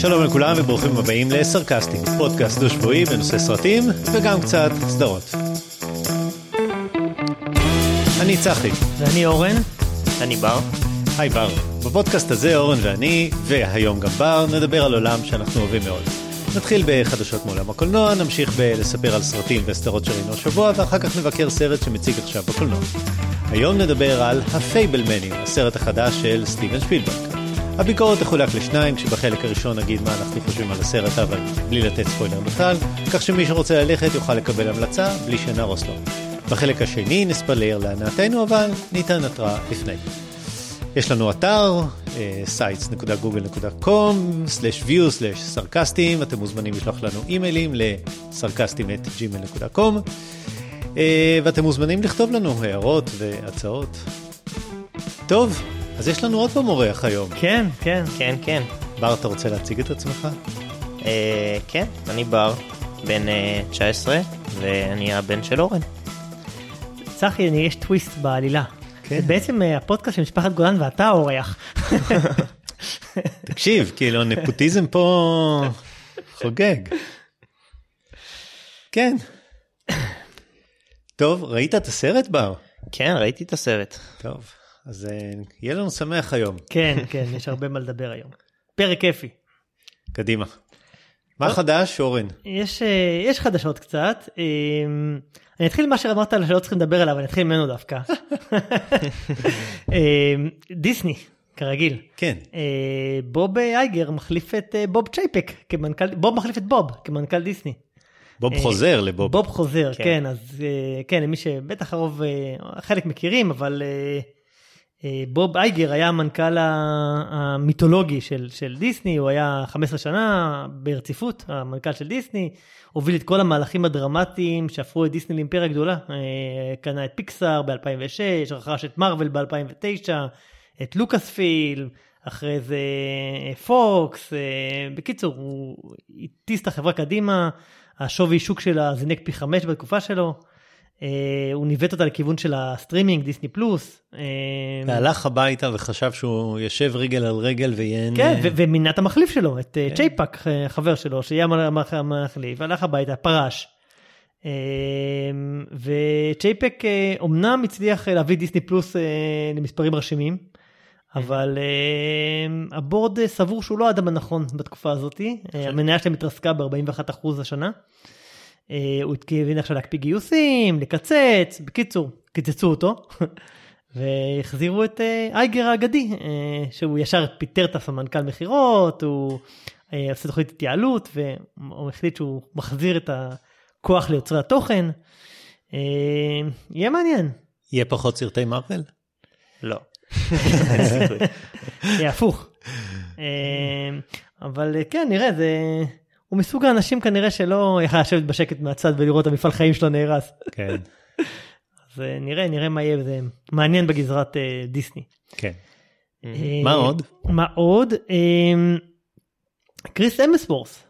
שלום לכולם וברוכים הבאים לסרקסטים, פודקאסט דו-שבועי בנושא סרטים וגם קצת סדרות. אני צחי. ואני אורן. אני בר. היי בר. בפודקאסט הזה אורן ואני, והיום גם בר, נדבר על עולם שאנחנו אוהבים מאוד. נתחיל בחדשות מעולם הקולנוע, נמשיך בלספר על סרטים וסדרות שראינו השבוע, ואחר כך נבקר סרט שמציג עכשיו בקולנוע. היום נדבר על הפייבלמנים, הסרט החדש של סטיבן שפילברג. הביקורת תחולק לשניים, כשבחלק הראשון נגיד מה אנחנו חושבים על הסרט, אבל בלי לתת ספוילר בכלל, כך שמי שרוצה ללכת יוכל לקבל המלצה בלי שנהרוס לו. בחלק השני נספלר להנאתנו, אבל ניתן התראה לפני. יש לנו אתר, sites.google.com/view/סרקסטים, אתם מוזמנים לשלוח לנו אימיילים לסרקסטים@gmail.com, ואתם מוזמנים לכתוב לנו הערות והצעות. טוב, אז יש לנו עוד פעם אורח היום. כן, כן. כן, כן. בר, אתה רוצה להציג את עצמך? אה, כן, אני בר, בן אה, 19, ואני הבן של אורן. צחי, יש טוויסט בעלילה. כן. זה בעצם אה, הפודקאסט של משפחת גולן ואתה האורח. תקשיב, כאילו נפוטיזם פה חוגג. כן. טוב, ראית את הסרט בר? כן, ראיתי את הסרט. טוב, אז אה, יהיה לנו שמח היום. כן, כן, יש הרבה מה לדבר היום. פרק כיפי. קדימה. מה חדש, אורן? יש, אה, יש חדשות קצת. אני אתחיל מה שאמרת על שלא צריכים לדבר עליו, אני אתחיל ממנו דווקא. אה, דיסני, כרגיל. כן. אה, בוב אייגר מחליף את אה, בוב צ'ייפק כמנכ"ל, בוב מחליף את בוב כמנכ"ל דיסני. בוב אה, חוזר לבוב. בוב חוזר, כן. כן, אז כן, למי שבטח הרוב, חלק מכירים, אבל בוב אייגר היה המנכ"ל המיתולוגי של, של דיסני, הוא היה 15 שנה ברציפות, המנכ"ל של דיסני, הוביל את כל המהלכים הדרמטיים שהפכו את דיסני לאימפריה גדולה, אה, קנה את פיקסאר ב-2006, רכש את מארוול ב-2009, את לוקאס פילם, אחרי זה אה, פוקס, אה, בקיצור, הוא הטיס את החברה קדימה, השווי שוק שלה זינק פי חמש בתקופה שלו. אה, הוא ניווט אותה לכיוון של הסטרימינג, דיסני פלוס. אה, והלך הביתה וחשב שהוא יושב רגל על רגל ויהיה... כן, ומינה את המחליף שלו, את אה, כן. צ'ייפק, אה, חבר שלו, שיהיה המח- המחליף, הלך הביתה, פרש. וצ'ייפק אומנם הצליח להביא דיסני פלוס למספרים מרשימים, אבל הבורד סבור שהוא לא האדם הנכון בתקופה הזאת, המניה שלהם התרסקה ב-41% השנה. אה, הוא התכוון עכשיו להקפיא גיוסים, לקצץ, בקיצור, קיצצו אותו. והחזירו את אה, אייגר האגדי, אה, שהוא ישר פיטר את הסמנכ"ל מכירות, הוא אה, עושה תוכנית התייעלות, והוא החליט שהוא מחזיר את הכוח ליוצרי התוכן. אה, יהיה מעניין, יהיה פחות סרטי מארוול? לא. יהיה הפוך. אה, אבל אה, כן, נראה, זה... הוא מסוג האנשים כנראה שלא יכל לשבת בשקט מהצד ולראות את המפעל חיים שלו נהרס. כן, אז אה, נראה, נראה מה יהיה, זה מעניין בגזרת אה, דיסני. כן. אה, מה עוד? מה עוד? אה, קריס אמסוורס,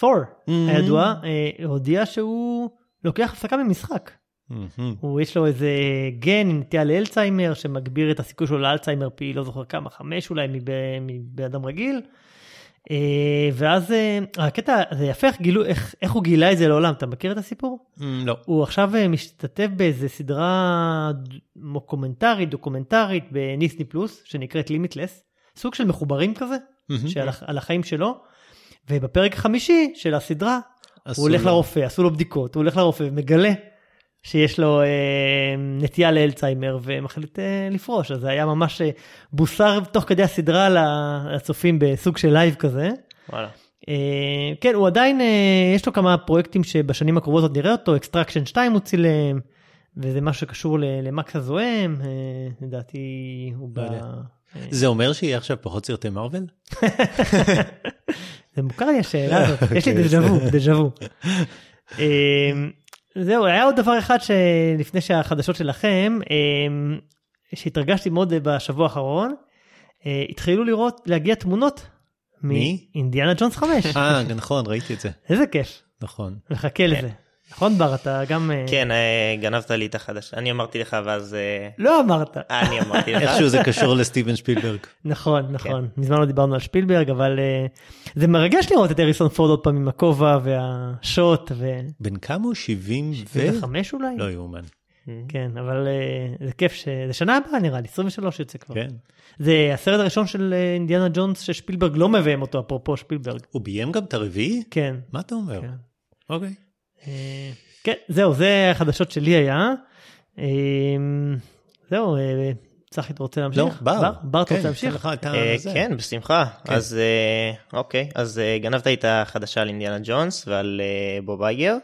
פור, Mhm. הידוע, אה, הודיע שהוא לוקח הפסקה ממשחק. מהמם. הוא יש לו איזה גן עם נטייה לאלצהיימר שמגביר את הסיכוי שלו לאלצהיימר פי לא זוכר כמה, חמש אולי מב- מבן רגיל. אה, ואז אה, הקטע זה יפה איך גילו איך, איך הוא גילה את זה לעולם אתה מכיר את הסיפור? אמ, לא. הוא עכשיו אה, משתתף באיזה סדרה מוקומנטרית דוקומנטרית בניסני פלוס שנקראת לימיטלס סוג של מחוברים כזה. שעל הח- על החיים שלו. ובפרק החמישי של הסדרה הוא הולך לו- לרופא עשו לו בדיקות הוא הולך לרופא ומגלה שיש לו אה, נטייה לאלצהיימר ומחליט אה, לפרוש אז זה היה ממש אה, בוסר תוך כדי הסדרה לצופים בסוג של לייב כזה. וואלה. אה, כן הוא עדיין אה, יש לו כמה פרויקטים שבשנים הקרובות עוד נראה אותו Extraction 2 הוא צילם וזה משהו שקשור למקס הזועם אה, לדעתי הוא ב... לא יודע. אה, זה אומר שיהיה עכשיו פחות סרטי מארוול? זה מוכר לי השאלה הזאת, יש לי אוקיי, דז'ה וו, דז'ה וו. זהו, היה עוד דבר אחד שלפני שהחדשות שלכם, אמ, שהתרגשתי מאוד בשבוע האחרון, אה, התחילו לראות, להגיע תמונות מי? מאינדיאנה ג'ונס 5. אה, נכון, ראיתי את זה. איזה כיף, נכון. מחכה לזה. נכון בר, אתה גם... אה, כן, אה, גנבת לי את החדש. אני אמרתי לך ואז... אה, לא אמרת. אני אמרתי לך. איכשהו זה קשור לסטיבן שפילברג. נכון, נכון. מזמן לא דיברנו על שפילברג, אבל זה מרגש לראות את אריסון פורד עוד פעם עם הכובע והשוט, ו... בן כמה הוא? 70 ו... 75 אולי? לא יאומן. כן, אבל זה כיף ש... זה שנה הבאה נראה לי, 23 יוצא כבר. כן. זה הסרט הראשון של אינדיאנה ג'ונס ששפילברג לא מביים אותו, אפרופו שפילברג. הוא ביים גם את הרביעי? כן. מה אתה אומר? כן. אוקיי. כן, זהו, זה החדשות שלי היה. אה, זהו, אה, צחי, אתה רוצה להמשיך? לא, בר. בר, אתה כן, רוצה להמשיך? אה. כן, בשמחה. כן. אז אוקיי, אז גנבת לי את החדשה על אינדיאנה ג'ונס ועל בוב אייגר.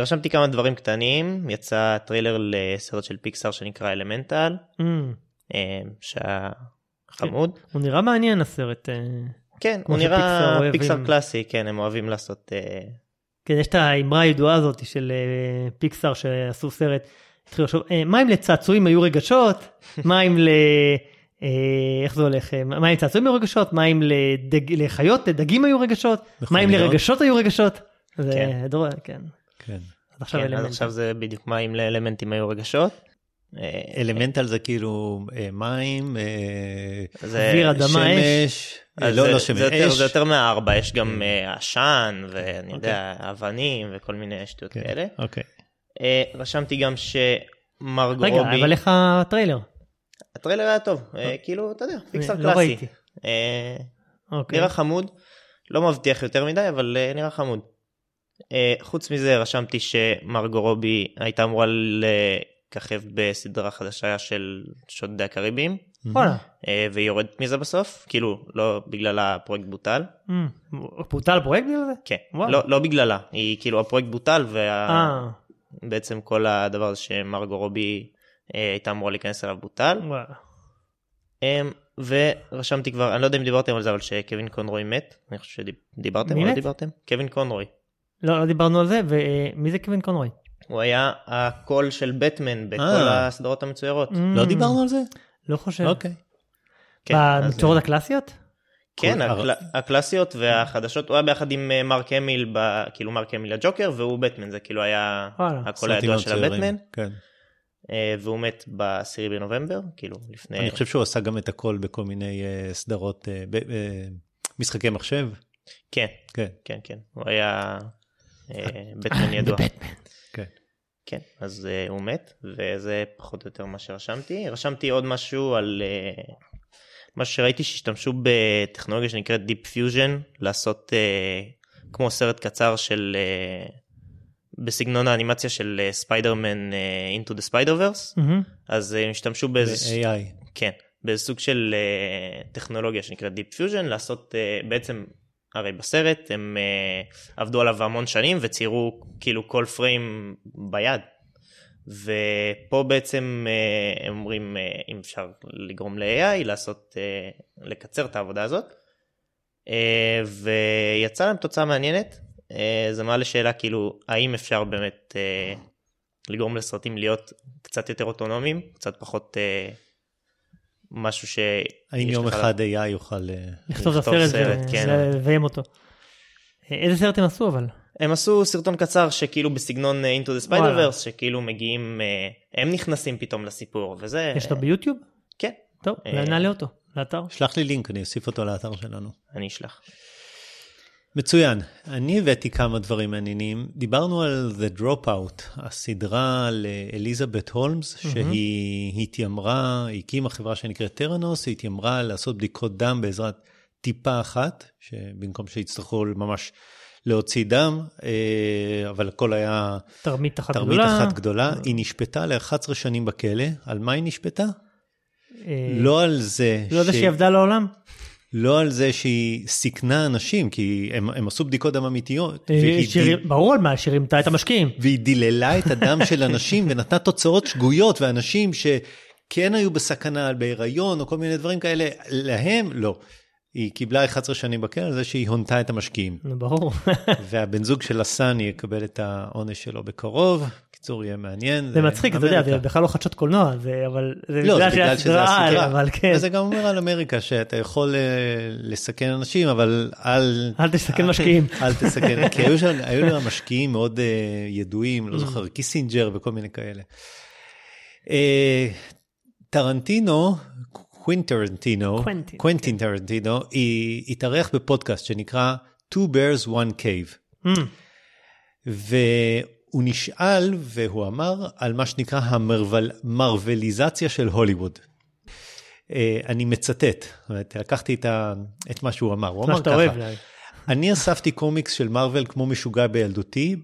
רשמתי כמה דברים קטנים, יצא טריילר לסרט של פיקסאר שנקרא Elemental, Mm, שהיה חמוד. הוא נראה מעניין הסרט. כן, הוא נראה. פיקסאר קלאסי, כן, הם אוהבים לעשות... כן, יש את האמרה הידועה הזאת של אה, פיקסאר שעשו סרט, התחילו לחשוב, אה, מה אם לצעצועים היו רגשות? מה אם ל... אה, איך זה הולך? מה אם לצעצועים היו רגשות? מה אם לדג... לחיות, לדגים היו רגשות? מה אם? לרגשות היו רגשות? זה כן. כן. כן. אז עכשיו כן, אז. עכשיו זה בדיוק מה אם לאלמנטים היו רגשות. אה, אלמנטל זה כאילו אה, מים, אה, אוויר, אדמה, שמש, אז לא לא שמש, אש. זה יותר מהארבע, יש גם אה, עשן ואני יודע, אבנים וכל מיני שטויות כן, כאלה. אוקיי. רשמתי גם שמרגו רגע, רובי, אבל איך הטריילר? הטריילר היה טוב, כאילו, אתה יודע, פיקסר לא קלאסי. אוקיי. נראה חמוד, לא מבטיח יותר מדי, אבל אה, נראה חמוד. חוץ מזה רשמתי שמרגו רובי הייתה אמורה לככב בסדרה חדשה של שודדי הקריבים, וואלה. אה, והיא יורדת מזה בסוף, כאילו, לא בגלל הפרויקט בוטל. Mm, בוטל פרויקט בגלל זה? כן. לא, לא בגללה, היא כאילו הפרויקט בוטל ובעצם אה, כל הדבר הזה שמרגו רובי אה, הייתה אמורה להיכנס אליו בוטל. וואלה. אמ, ורשמתי כבר, אני לא יודע אם דיברתם על זה, אבל שקווין קונרוי מת, אני חושב שדיברתם או לא? דיברתם? קווין קונרוי. לא, לא דיברנו על זה, ומי זה קווין קונרוי? הוא היה הקול של בטמן בכל אה. הסדרות המצוירות. לא דיברנו על זה? לא חושב. אוקיי. כן, אה, הקלאסיות? כן, הקל- הקלאסיות והחדשות, הוא היה ביחד עם אה, מרק המיל, ב- כאילו מרק המיל הג'וקר, והוא בטמן, זה כאילו היה. הקול הידוע של. הבטמן, כן. אה, והוא מת ב-10 בנובמבר, כאילו לפני... אני חושב שהוא עשה גם את הכל בכל מיני סדרות, ב- משחקי מחשב. כן, כן. כן, כן, הוא היה בטמן ידוע. כן. כן, אז uh, הוא מת, וזה פחות או יותר מה שרשמתי. רשמתי עוד משהו על uh, משהו שראיתי שהשתמשו בטכנולוגיה שנקראת Deep Fusion, לעשות uh, כמו סרט קצר של, uh, בסגנון האנימציה של ספיידרמן uh, Into the Spider-Verse, מהמם. אז uh, הם השתמשו באיזה... ב-AI. כן, באיזה סוג של uh, טכנולוגיה שנקראת Deep Fusion, לעשות uh, בעצם, הרי בסרט הם uh, עבדו עליו המון שנים וציירו כאילו כל פריים ביד. ופה בעצם uh, הם אומרים uh, אם אפשר לגרום ל-AI לעשות, uh, לקצר את העבודה הזאת. Uh, ויצא להם תוצאה מעניינת, uh, זה מעלה שאלה כאילו האם אפשר באמת uh, לגרום לסרטים להיות קצת יותר אוטונומיים, קצת פחות uh, משהו ש... האם יום לך- אחד AI יוכל... אה, לכתוב את הסרט סרט, כן. ולביים אותו. אה, איזה סרט הם עשו אבל? הם עשו סרטון קצר שכאילו בסגנון אה, Into the וואלה. Spider-Verse, שכאילו מגיעים, הם נכנסים פתאום לסיפור, וזה... יש אותו ביוטיוב? כן, טוב, נעלה אותו לאתר. שלח לי לינק, אני אוסיף אותו לאתר שלנו. אני אשלח. מצוין. אני הבאתי כמה דברים מעניינים. דיברנו על The Dropout, הסדרה לאליזבת הולמס, שהיא התיימרה, הקימה חברה שנקראת טרנוס, היא התיימרה לעשות בדיקות דם בעזרת טיפה אחת, שבמקום שיצטרכו ממש להוציא דם, אה, אבל הכל היה תרמית אחת תרמית גדולה. אחת גדולה. היא נשפטה ל-11 שנים בכלא. על מה היא נשפטה? אה, לא על זה לא יודע ש- שהיא עבדה לעולם? לא על זה שהיא סיכנה אנשים, כי הם, הם עשו בדיקות דם אמיתיות, אה, שהיא- די, ברור על מה, שהרימתה את המשקיעים. והיא דיללה את הדם של אנשים ונתנה תוצאות שגויות, ואנשים שכן היו בסכנה בהיריון או כל מיני דברים כאלה, להם לא. היא קיבלה 11 שנים בכלא על זה שהיא הונתה את המשקיעים. ברור. והבן זוג של הסאני יקבל את העונש שלו בקרוב. בקיצור, יהיה מעניין. זה מצחיק, אתה יודע, זה. בכלל לא חדשות קולנוע, זה אבל... לא, זה בגלל שזה הסדרה, אבל כן. וזה גם אומר על אמריקה שאתה יכול אה, לסכן אנשים, אבל אל... אל תסכן משקיעים. אל תסכן, כי היו להם משקיעים מאוד אה, ידועים, לא זוכר, קיסינג'ר וכל מיני כאלה. אה, טרנטינו, קווין טרנטינו, קוונטין, קוונטין טרנטינו, התארח בפודקאסט שנקרא Two Bears One Cave. Mm, והוא נשאל והוא אמר על מה שנקרא המרווליזציה של הוליווד. אה, אני מצטט, לקחתי את, ה, את מה שהוא אמר, הוא אמר ככה, אוהב. אני אספתי קומיקס של מארוול כמו משוגע בילדותי,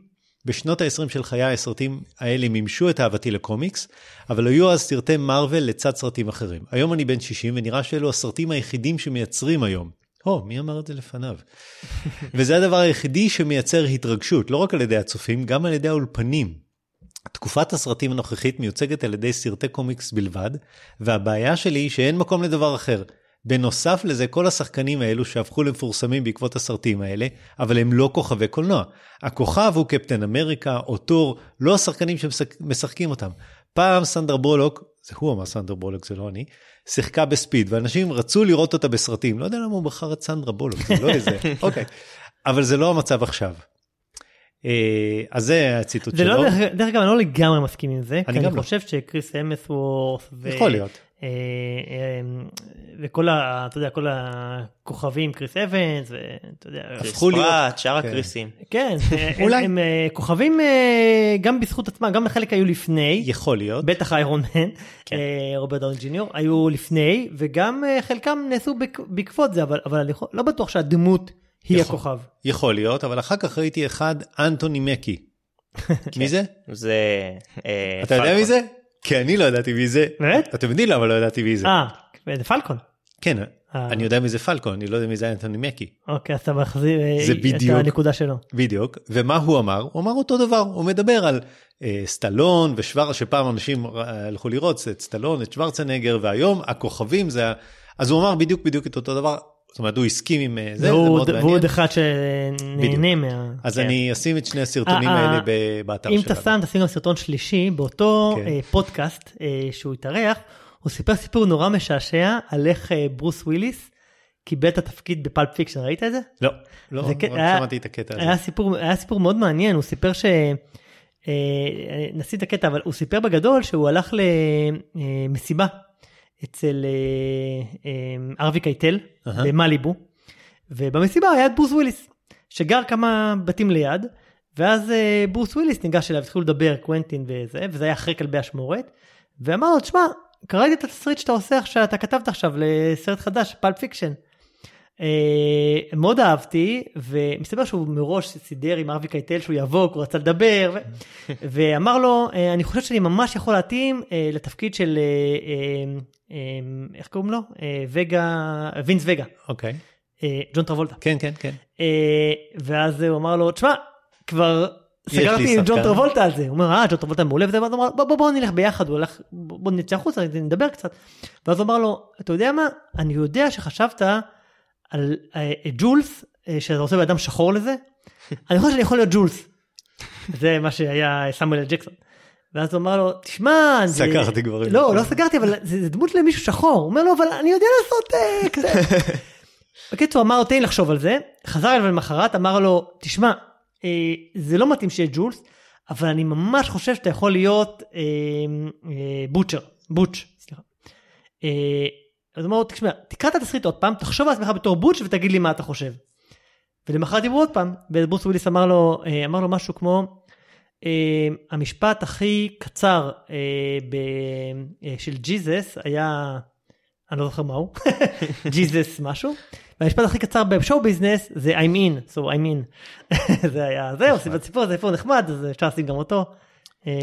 בשנות ה-20 של חיי הסרטים האלה מימשו את אהבתי לקומיקס, אבל היו אז סרטי מארוול לצד סרטים אחרים. היום אני בן 60 ונראה שאלו הסרטים היחידים שמייצרים היום. הו, מי אמר את זה לפניו? וזה הדבר היחידי שמייצר התרגשות, לא רק על ידי הצופים, גם על ידי האולפנים. תקופת הסרטים הנוכחית מיוצגת על ידי סרטי קומיקס בלבד, והבעיה שלי היא שאין מקום לדבר אחר. בנוסף לזה, כל השחקנים האלו שהפכו למפורסמים בעקבות הסרטים האלה, אבל הם לא כוכבי קולנוע. הכוכב הוא קפטן אמריקה או תור, לא השחקנים שמשחקים אותם. פעם סנדר בולוק, זה הוא אמר סנדר בולוק, זה לא אני, שיחקה בספיד, ואנשים רצו לראות אותה בסרטים. לא יודע למה הוא בחר את סנדרה בולוק, זה לא איזה, אוקיי. אבל זה לא המצב עכשיו. אה, אז זה הציטוט זה שלו. לא, דרך אגב, אני לא לגמרי מסכים עם זה, כי אני לא. חושב שקריס אמסוורף, יכול להיות. אה, אה, וכל ה... אתה יודע, כל הכוכבים, קריס אבנס, ואתה יודע, הפכו להיות- שאר כן. הקריסים. כן, הם- אולי. הם אה, כוכבים אה, גם בזכות עצמם, גם חלק היו לפני, יכול להיות. בטח איירון מן, כן. אה, רוברט דאון ג'וניור, היו לפני, וגם אה, חלקם נעשו בעקבות זה, אבל אני לא בטוח שהדמות היא. הכוכב. יכול להיות, אבל אחר כך ראיתי אחד, אנטוני מקי. מי זה? זה... אה, אתה יודע. מי זה? כי אני לא ידעתי מי זה. באמת? אתם יודעים למה לא ידעתי מי זה. אה, זה פלקון. כן, אה. אני יודע מי זה פלקון, אני לא יודע מי זה אנטוני מקי. אוקיי, אז אתה מחזיר אה, את. הנקודה שלו. בדיוק. ומה הוא אמר? הוא אמר אותו דבר, הוא מדבר על אה, סטלון ושוואר, שפעם אנשים הלכו לראות את סטלון, את שוורצנגר, והיום הכוכבים זה... אז הוא אמר בדיוק בדיוק את אותו דבר. זאת אומרת, הוא הסכים עם אה, זה, זה והוא מאוד והוא מעניין. עוד אחד שנהנה מה... אז כן. אני אשים את שני הסרטונים אה, האלה אה, באתר אם שלנו. אתה שם, תשים גם סרטון שלישי, באותו כן. פודקאסט שהוא התארח, הוא סיפר סיפור נורא משעשע על איך ברוס וויליס קיבל את התפקיד ב Pulp Fiction, ראית את זה? לא, לא, זה כן- רק היה- שמעתי את הקטע הזה. היה סיפור, היה סיפור מאוד מעניין, הוא סיפר ש... נשים את הקטע, אבל הוא סיפר בגדול שהוא הלך למסיבה אצל אה, אה, הארווי קייטל. במליבו, ובמסיבה היה את ברוס וויליס, שגר כמה בתים ליד, ואז אה, ברוס וויליס ניגש אליו, התחילו לדבר, קוונטין וזה, וזה היה אחרי כלבי אשמורת, ואמר לו, תשמע, קראתי את התסריט שאתה עושה עכשיו, אתה כתבת עכשיו לסרט חדש, Pulp Fiction. אה, מאוד אהבתי, ומסתבר שהוא מראש סידר עם ארווי קייטל שהוא יבוא, הוא רצה לדבר, ו... ואמר לו, אה, אני חושב שאני ממש יכול להתאים אה, לתפקיד של, איך קוראים לו? וגה, וינס וגה, אוקיי, ג'ון טרבולטה. כן, כן, כן. ואז הוא אמר לו, תשמע, כבר סגרתי עם ג'ון שחקן." טרבולטה על זה. הוא אומר, אה, ג'ון טרבולטה מעולה, וזה, ואז הוא אמר, בוא, בוא, בוא נלך ביחד, הוא הלך, בוא נצא החוצה, נדבר קצת. ואז הוא אמר לו, אתה יודע מה, אני יודע שחשבת על אה, ג'ולס, אה, שאתה רוצה באדם שחור לזה, אני חושב שאני יכול להיות ג'ולס. זה מה שהיה סמואל אל ג'קסון. ואז הוא אמר לו, תשמע, אני- סגרתי גברים. לא, לא סגרתי, אבל זה, דמות למישהו שחור. הוא אומר לו, אבל אני יודע לעשות אה, כזה. בקיצור, אמר לו, תן לי לחשוב על זה. חזר אליו למחרת, אמר לו, תשמע, זה לא מתאים שיהיה ג'ולס, אבל אני ממש חושב שאתה יכול להיות בוטשר, בוטש, סליחה. אז הוא אמר לו, תשמע, תקרא את התסריט עוד פעם, תחשוב על עצמך בתור בוטש ותגיד לי מה אתה חושב. ולמחרת דיברו עוד פעם, וברוס וויליס אמר לו, אה, אמר לו משהו כמו, אה, המשפט הכי קצר אה, של ג'יזס היה, אני לא זוכר מהו, ג'יזס משהו, והמשפט הכי קצר ב show business זה I'm in, so I'm in. זה היה זה, עושים את הסיפור הזה, סיפור נחמד, אז אפשר לשים גם אותו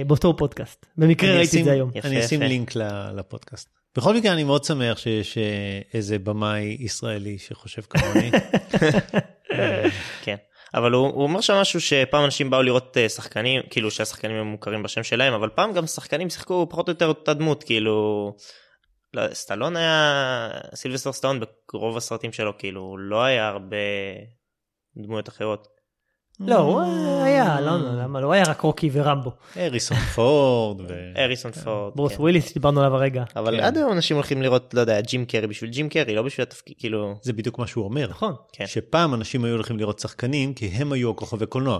באותו פודקאסט. במקרה ראיתי את זה היום. אני אשים. לינק לפודקאסט. בכל מקרה אני מאוד שמח שיש אה, איזה במאי ישראלי שחושב כמוני. כן. אבל הוא, הוא אומר שם משהו שפעם אנשים באו לראות אה, שחקנים, כאילו שהשחקנים הם מוכרים בשם שלהם, אבל פעם גם שחקנים שיחקו פחות או יותר אותה דמות, כאילו... לא, סטלון היה... סילבסטר סטלון ברוב הסרטים שלו, כאילו, לא היה הרבה דמויות אחרות. לא, הוא היה, לא, לא, למה, לא הוא היה רק רוקי ורמבו. הריסון פורד. ו... הריסון פורד. ברוס כן. וויליס שדיברנו עליו הרגע. אבל כן. עד היום אנשים הולכים לראות, לא יודע, ג'ים קרי בשביל ג'ים קרי, לא בשביל התפקיד, כאילו... זה בדיוק מה שהוא אומר. נכון. כן. שפעם אנשים היו הולכים לראות שחקנים כי הם היו הכוכבי קולנוע.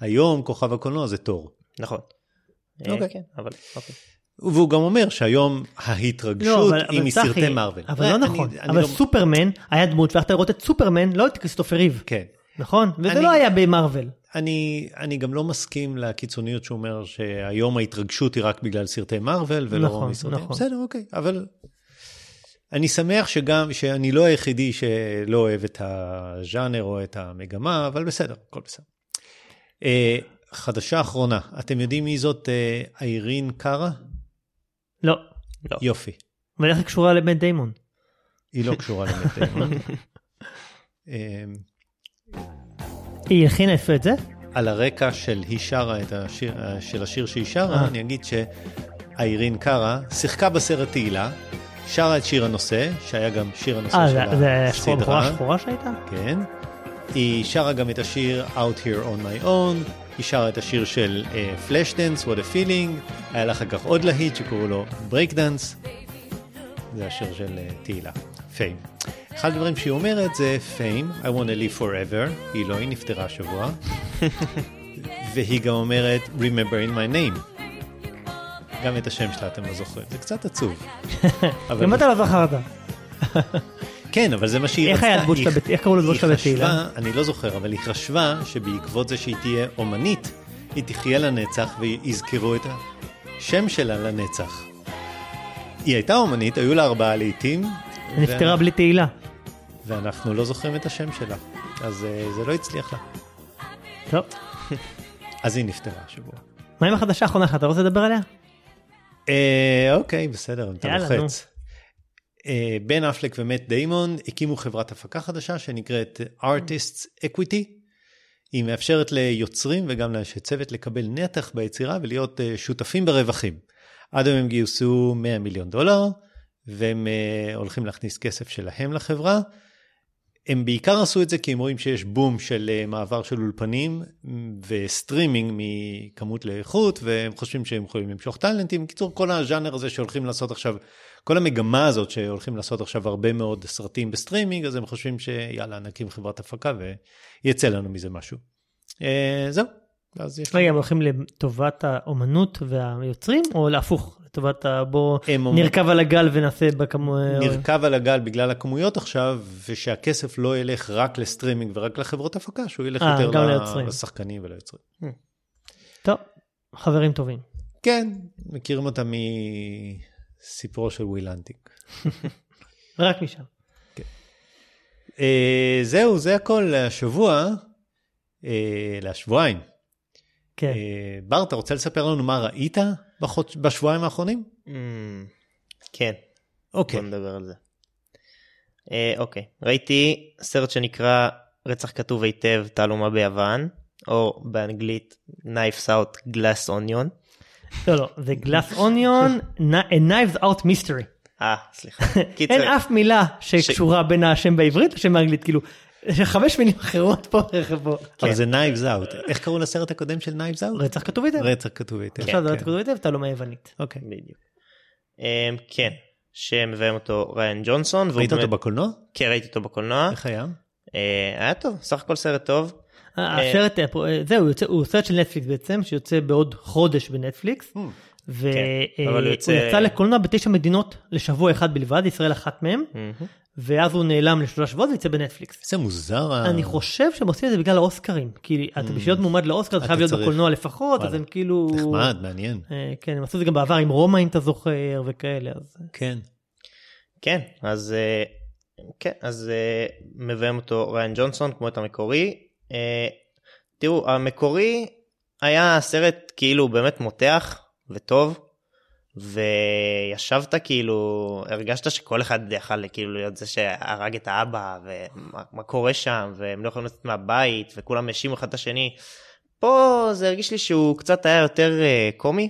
היום כוכב הקולנוע זה תור. נכון. אה, אוקיי. כן, אבל אוקיי. והוא גם אומר שהיום ההתרגשות היא מסרטי מארוול. אבל לא אני- נכון. אבל לא- סופרמן היה דמות והלכת לראות את סופרמן, לא את כריסטופר ריב. כן. נכון? וזה אני- לא היה במרוויל. אני, אני גם לא מסכים לקיצוניות שהוא אומר שהיום ההתרגשות היא רק בגלל סרטי מארוול ולא נכון, מסרטי... נכון. בסדר, אוקיי, אבל אני שמח שגם, שאני לא היחידי שלא אוהב את הז'אנר או את המגמה, אבל בסדר, הכל בסדר. אה, חדשה אחרונה, אתם יודעים מי זאת אה, איירין קארה? לא. לא. יופי. אבל איך היא קשורה לבן דיימון? היא לא קשורה למט דיימון. אה, היא הכינה יפה את זה? על הרקע של היא שרה את השיר, של השיר שהיא שרה, אה. אני אגיד שאיירין קארה שיחקה בסרט תהילה, שרה את שיר הנושא, שהיה גם שיר הנושא אה, של זה- זה השחורה הסדרה, שחורה שהייתה? כן. היא שרה גם את השיר Out Here On My Own, היא שרה את השיר של פלאש דנס, What a Feeling, היה לה אחר כך עוד להיט שקראו לו Break Dance, זה השיר של אה, תהילה, פיים. אחד הדברים שהיא אומרת זה Fame, I want to live forever, היא לא, היא נפטרה השבוע. והיא גם אומרת Remember in my name. גם את השם שלה אתם לא זוכרים, זה קצת עצוב. גם אתה לא זכרת. כן, אבל זה מה שהיא איך רצתה. איך קראו לדמות היא שלה בתהילה? אני לא זוכר, אבל היא חשבה שבעקבות זה שהיא תהיה אומנית, היא תחיה לנצח ויזכרו את השם שלה לנצח. היא הייתה אומנית, היו לה ארבעה לעיתים. נפטרה בלי תהילה. ואנחנו לא זוכרים את השם שלה, אז אה, זה לא הצליח לה. טוב. אז היא נפטרה השבוע. מה עם החדשה האחרונה שלך? אתה רוצה לדבר עליה? אה, אוקיי, בסדר, אתה יאללה, לוחץ. אה, בן אפלק ומט דיימון הקימו חברת הפקה חדשה שנקראת Artists Equity. היא מאפשרת ליוצרים וגם לאנשי צוות לקבל נתח ביצירה ולהיות שותפים ברווחים. עד היום הם גייסו 100 מיליון דולר, והם אה, הולכים להכניס כסף שלהם לחברה. הם בעיקר עשו את זה כי הם רואים שיש בום של אה, מעבר של אולפנים וסטרימינג מכמות לאיכות, והם חושבים שהם יכולים למשוך טאלנטים. בקיצור, כל הז'אנר הזה שהולכים לעשות עכשיו, כל המגמה הזאת שהולכים לעשות עכשיו הרבה מאוד סרטים בסטרימינג, אז הם חושבים שיאללה, נקים חברת הפקה ויצא לנו מזה משהו. אה, זהו, רגע, הם הולכים לטובת האומנות והיוצרים, או להפוך, לטובת ה... בוא נרכב על הגל ונעשה בכמו... נרכב על הגל בגלל הכמויות עכשיו, ושהכסף לא ילך רק לסטרימינג ורק לחברות הפקה, שהוא ילך אה, יותר ל-. לשחקנים וליוצרים. טוב, חברים טובים. כן, מכירים אותם מסיפורו של וויל האנטינג. רק משם. אה, זהו, זה הכל להשבוע, אה, לשבועיים. כן. אה, בר, אתה רוצה לספר לנו מה ראית בחוד- בשבועיים האחרונים? Mm, כן, אוקיי. בוא נדבר על זה. אה, אוקיי, ראיתי סרט שנקרא רצח כתוב היטב תעלומה ביוון, או באנגלית Knives Out Glass Onion. לא, לא, זה גלאס אוניון, knives out mystery. אה, סליחה. אין אף מילה שקשורה בין השם בעברית לשם באנגלית, כאילו, יש חמש מילים אחרות פה, פה. אבל זה Knives Out. איך קראו לסרט הקודם של Knives Out? רצח כתוב היטב. רצח כתוב היטב. עכשיו זה כן. רצח כתוב היטב, תעלומה יוונית. אוקיי. בדיוק. אמ, כן, שמביים אותו ריין ג'ונסון. ראית אותו בקולנוע? כן, ראיתי אותו בקולנוע. איך היה? אה, היה טוב, סך הכל סרט טוב. אה, הסרט, אה, אה, זהו, הוא סרט של נטפליקס בעצם, שיוצא בעוד חודש בנטפליקס. והוא כן, יצא לקולנוע בתשע מדינות לשבוע אחד בלבד, ישראל אחת מהם. ואז הוא נעלם לשלושה שבועות ויצא בנטפליקס. איזה מוזר. ה- אני חושב שהם עושים את זה בגלל האוסקרים, כי אתה בשביל להיות מועמד לאוסקר אתה אתה חייב להיות. בקולנוע לפחות, אז. הם כאילו... נחמד, מעניין. אה, כן, הם עשו את זה גם בעבר עם רומא אם אתה זוכר וכאלה, אז... כן. כן, אז אה, כן, אז אה, מביים אותו ריין ג'ונסון כמו את המקורי. אה, תראו, המקורי היה סרט כאילו באמת מותח וטוב, וישבת כאילו, הרגשת שכל אחד יכל כאילו להיות זה שהרג את האבא, ומה מה קורה שם, והם לא יכולים לצאת מהבית, וכולם האשימו אחד את השני. פה זה הרגיש לי שהוא קצת היה יותר אה, קומי.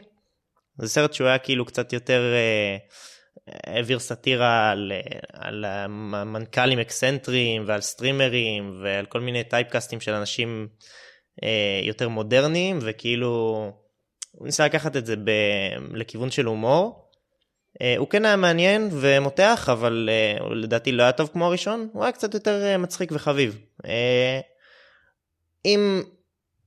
זה סרט שהוא היה כאילו קצת יותר... אה, העביר סאטירה על, על מנכ"לים אקסנטריים ועל סטרימרים ועל כל מיני טייפקאסטים של אנשים אה, יותר מודרניים, וכאילו, הוא ניסה לקחת את זה ב... לכיוון של הומור. אה, הוא כן היה מעניין ומותח, אבל אה, הוא לדעתי לא היה טוב כמו הראשון, הוא היה קצת יותר אה, מצחיק וחביב. אה, אם,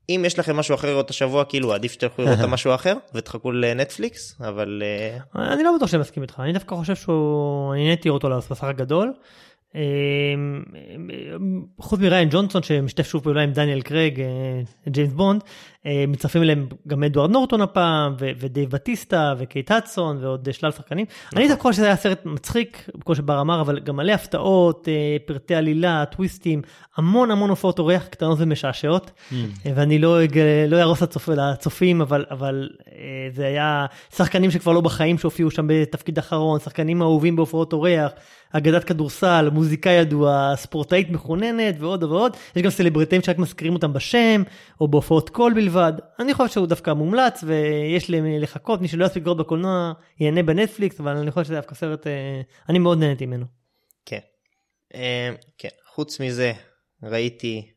אם יש לכם משהו אחר לראות השבוע, כאילו עדיף שתלכו לראות את המשהו אחר ותחכו לנטפליקס, אבל אה, אני לא בטוח שאני מסכים איתך, אני דווקא חושב שהוא, אני נהניתי לראות אותו בסך הגדול. חוץ מריין ג'ונסון שמשתף שוב פעולה עם דניאל קרייג, ג'יימס בונד, מצטרפים אליהם גם אדוארד נורטון הפעם, ו- ודייב בטיסטה, וקייט הדסון, ועוד שלל שחקנים. אני דווקא שזה היה סרט מצחיק, כמו שבר אמר, אבל גם מלא הפתעות, אה, פרטי עלילה, טוויסטים, המון המון הופעות אורח קטנות ומשעשעות, אה, ואני לא לא אהרוס לצופ- לצופים, אבל, אבל אה, זה היה שחקנים שכבר לא בחיים שהופיעו שם בתפקיד אחרון, שחקנים אהובים בהופעות אורח, אגדת כדורסל, מוזיקאי ידוע, ספורטאית מחוננת ועוד ועוד. יש גם סלבריטאים שרק מזכירים אותם בשם, או בהופעות קול בלבד. אני חושב שהוא דווקא מומלץ, ויש למי לחכות, מי שלא יספיק לראות בקולנוע, ייהנה בנטפליקס, אבל אני חושב שזה דווקא סרט, אה, אני מאוד נהניתי ממנו. כן. אה, כן. חוץ מזה, ראיתי,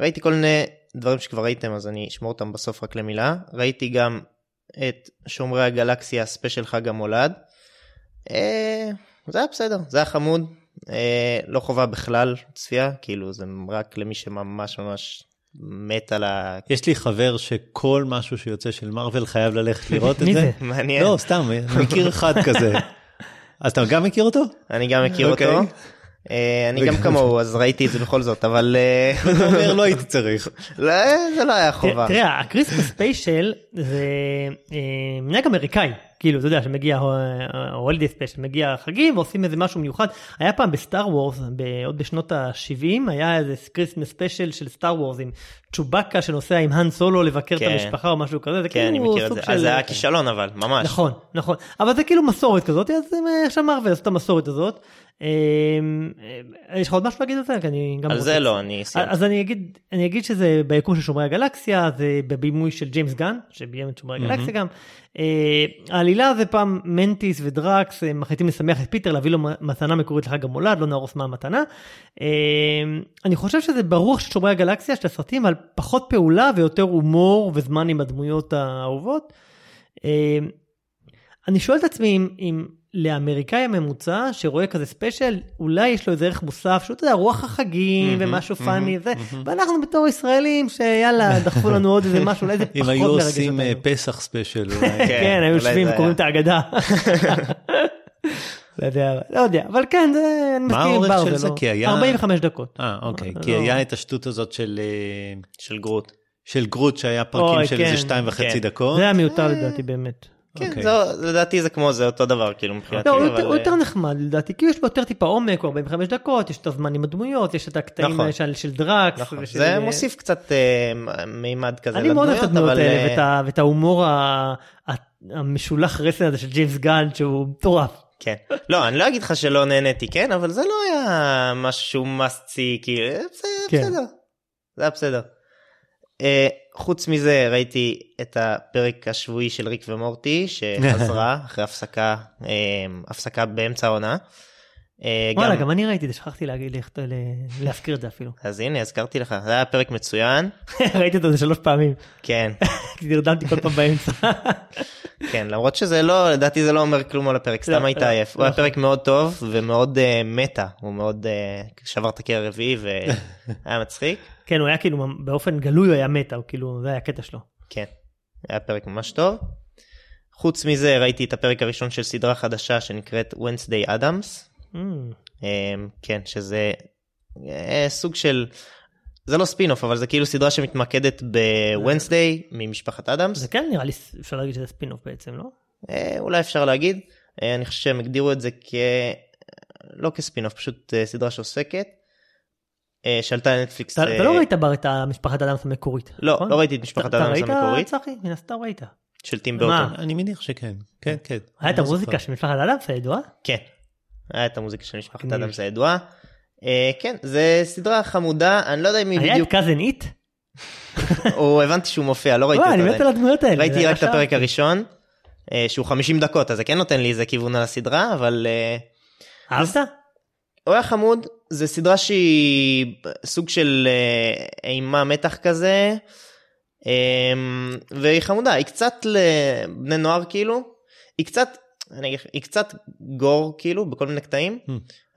ראיתי כל מיני דברים שכבר ראיתם, אז אני אשמור אותם בסוף רק למילה. ראיתי גם את שומרי הגלקסיה ספיישל חג המולד. אה, זה היה בסדר, זה היה חמוד. לא חובה בכלל צפייה, כאילו זה רק למי שממש ממש מת על ה... יש לי חבר שכל משהו שיוצא של מארוול חייב ללכת לראות את מי זה. זה? מעניין. לא, סתם, מכיר אחד כזה. אז אתה גם מכיר אותו? אני גם מכיר אוקיי. אותו. אה, אני גם כמוהו, אז ראיתי את זה בכל זאת, אבל אה, אתה אומר, לא הייתי צריך. לא, זה לא היה חובה. תראה, ה Christmas special זה אה, מנהג אמריקאי, כאילו, אתה יודע, שמגיע holiday special, מגיע חגים ועושים איזה משהו מיוחד. היה פעם בסטאר וורס, עוד בשנות ה-70, היה איזה Christmas special של סטאר וורס עם צ'ובאקה שנוסע עם האן סולו לבקר את כן. המשפחה או משהו כזה, זה כן, אני כאילו מכיר את סוג זה. של... אז זה היה כישלון אבל, ממש. נכון, נכון, אבל זה כאילו מסורת כזאת, אז אה, עכשיו מארוול עשו את המסורת הזאת. אה, אה, יש לך עוד משהו להגיד על זה? כי אני גם על זה לא, אני סיימתי. אז אני אגיד, אני אגיד שזה ביקום של שומרי הגלקסיה, זה בבימוי של ג'יימס גן, שביים את שומרי הגלקסיה גם. אה, העלילה זה פעם מנטיס ודרקס אה, מחליטים לשמח את פיטר, להביא לו מתנה מקורית לחג המולד, לא נהרוס מה המתנה. אני חושב שזה ברוח של שומרי הגלקסיה, של הסרטים, על פחות פעולה ויותר הומור וזמן עם הדמויות האהובות. אה, אני שואל את עצמי אם לאמריקאי הממוצע שרואה כזה ספיישל, אולי יש לו איזה ערך מוסף, שהוא, אתה יודע, רוח החגים מהמם, ומשהו מהמם, funny וזה, מהמם. ואנחנו בתור ישראלים, שיאללה, דחפו לנו עוד איזה משהו, אולי זה אם פחות היו מרגש עושים אה, אותנו. פסח ספיישל אולי. כן, כן, היו יושבים, קוראים. את ההגדה. לא יודע, לא יודע, אבל כן, זה, אני מה מסכים עם האורך בר, של זה? לא- כי היה- 45 דקות. אה, אוקיי. לא. כי היה את השטות הזאת של אה, של גרוט. של גרוט שהיה פרקים של כן. איזה שתיים וחצי כן. דקות. זה היה מיותר לדעתי באמת. כן, אוקיי. זו- לדעתי זה כמו זה אותו דבר כאילו מבחינתי. לא, אבל, יותר- הוא אה, יותר נחמד לדעתי, כי יש בו יותר טיפה עומק, הוא 45 דקות, יש את הזמן עם הדמויות, יש את הקטעים נכון. האלה של- של דרקס. נכון, ושל- זה מוסיף קצת אה, מימד כזה אני מאוד אוהב את הדמויות האלה אה, ואת ה- ואת ההומור ה- המשולח רסן הזה של ג'יימס גן שהוא מטורף. כן. לא, אני לא אגיד לך שלא נהניתי, כן, אבל זה לא היה משהו must see, כאילו, אה, בסדר, כן. בסדר. זה היה בסדר. אה, חוץ מזה ראיתי את הפרק השבועי של ריק ומורטי שחזרה אחרי הפסקה אה, הפסקה באמצע העונה. אה, וואלה, גם- אני ראיתי את זה, שכחתי להגיד, לך- ל- להזכיר את זה אפילו. אז הנה הזכרתי לך זה היה פרק מצוין ראיתי אותו איזה שלוש פעמים, כן כי נרדמתי כל פעם באמצע. כן למרות שזה לא לדעתי זה לא אומר כלום על הפרק סתם לא, היית לא, עייף הוא היה נכון. פרק מאוד טוב ומאוד אה, מטה הוא מאוד אה, שבר את הקיר הרביעי והיה מצחיק כן, הוא היה כאילו, באופן גלוי הוא היה מטה, הוא כאילו, זה היה הקטע שלו. כן היה פרק ממש טוב. חוץ מזה ראיתי את הפרק הראשון של סדרה חדשה שנקראת Wednesday Adams Mm, אמ, כן שזה אה, סוג של זה לא ספינוף אבל זה כאילו סדרה שמתמקדת בוונסדיי ממשפחת אדמס זה כן נראה לי, אפשר להגיד שזה ספינוף בעצם, לא? אה, אולי אפשר להגיד אה, אני חושב שהם הגדירו את זה כ... לא כספינוף פשוט אה, סדרה שעוסקת. אה, שעלתה לנטפליקס. אתה אה, אתה לא ראית בר את המשפחת אדמס המקורית, לא, נכון? לא ראיתי את משפחת אתה- אדמס אתה המקורית ראית, צחי? מן הסתם ראית. של טים מה? באוטון. אני מניח שכן. כן, כן. היה את לא המוזיקה. של משפחת אדמס הידועה? כן. היה את המוזיקה של משפחת. אדמס הידועה. אה, כן זה סדרה חמודה אני לא יודע אם היא היה את בדיוק קאזן איט? הוא הבנתי שהוא מופיע לא ראיתי וואי, אותו אני מת עדיין. על הדמויות האלה. ראיתי רק את הפרק הראשון אה, שהוא 50 דקות אז זה כן נותן לי איזה כיוון על הסדרה אבל אה, אהבת? הוא היה חמוד, זה סדרה שהיא סוג של אימה מתח כזה, והיא חמודה, היא קצת לבני נוער כאילו, היא קצת, אני היא קצת גור כאילו בכל מיני קטעים, Hmm.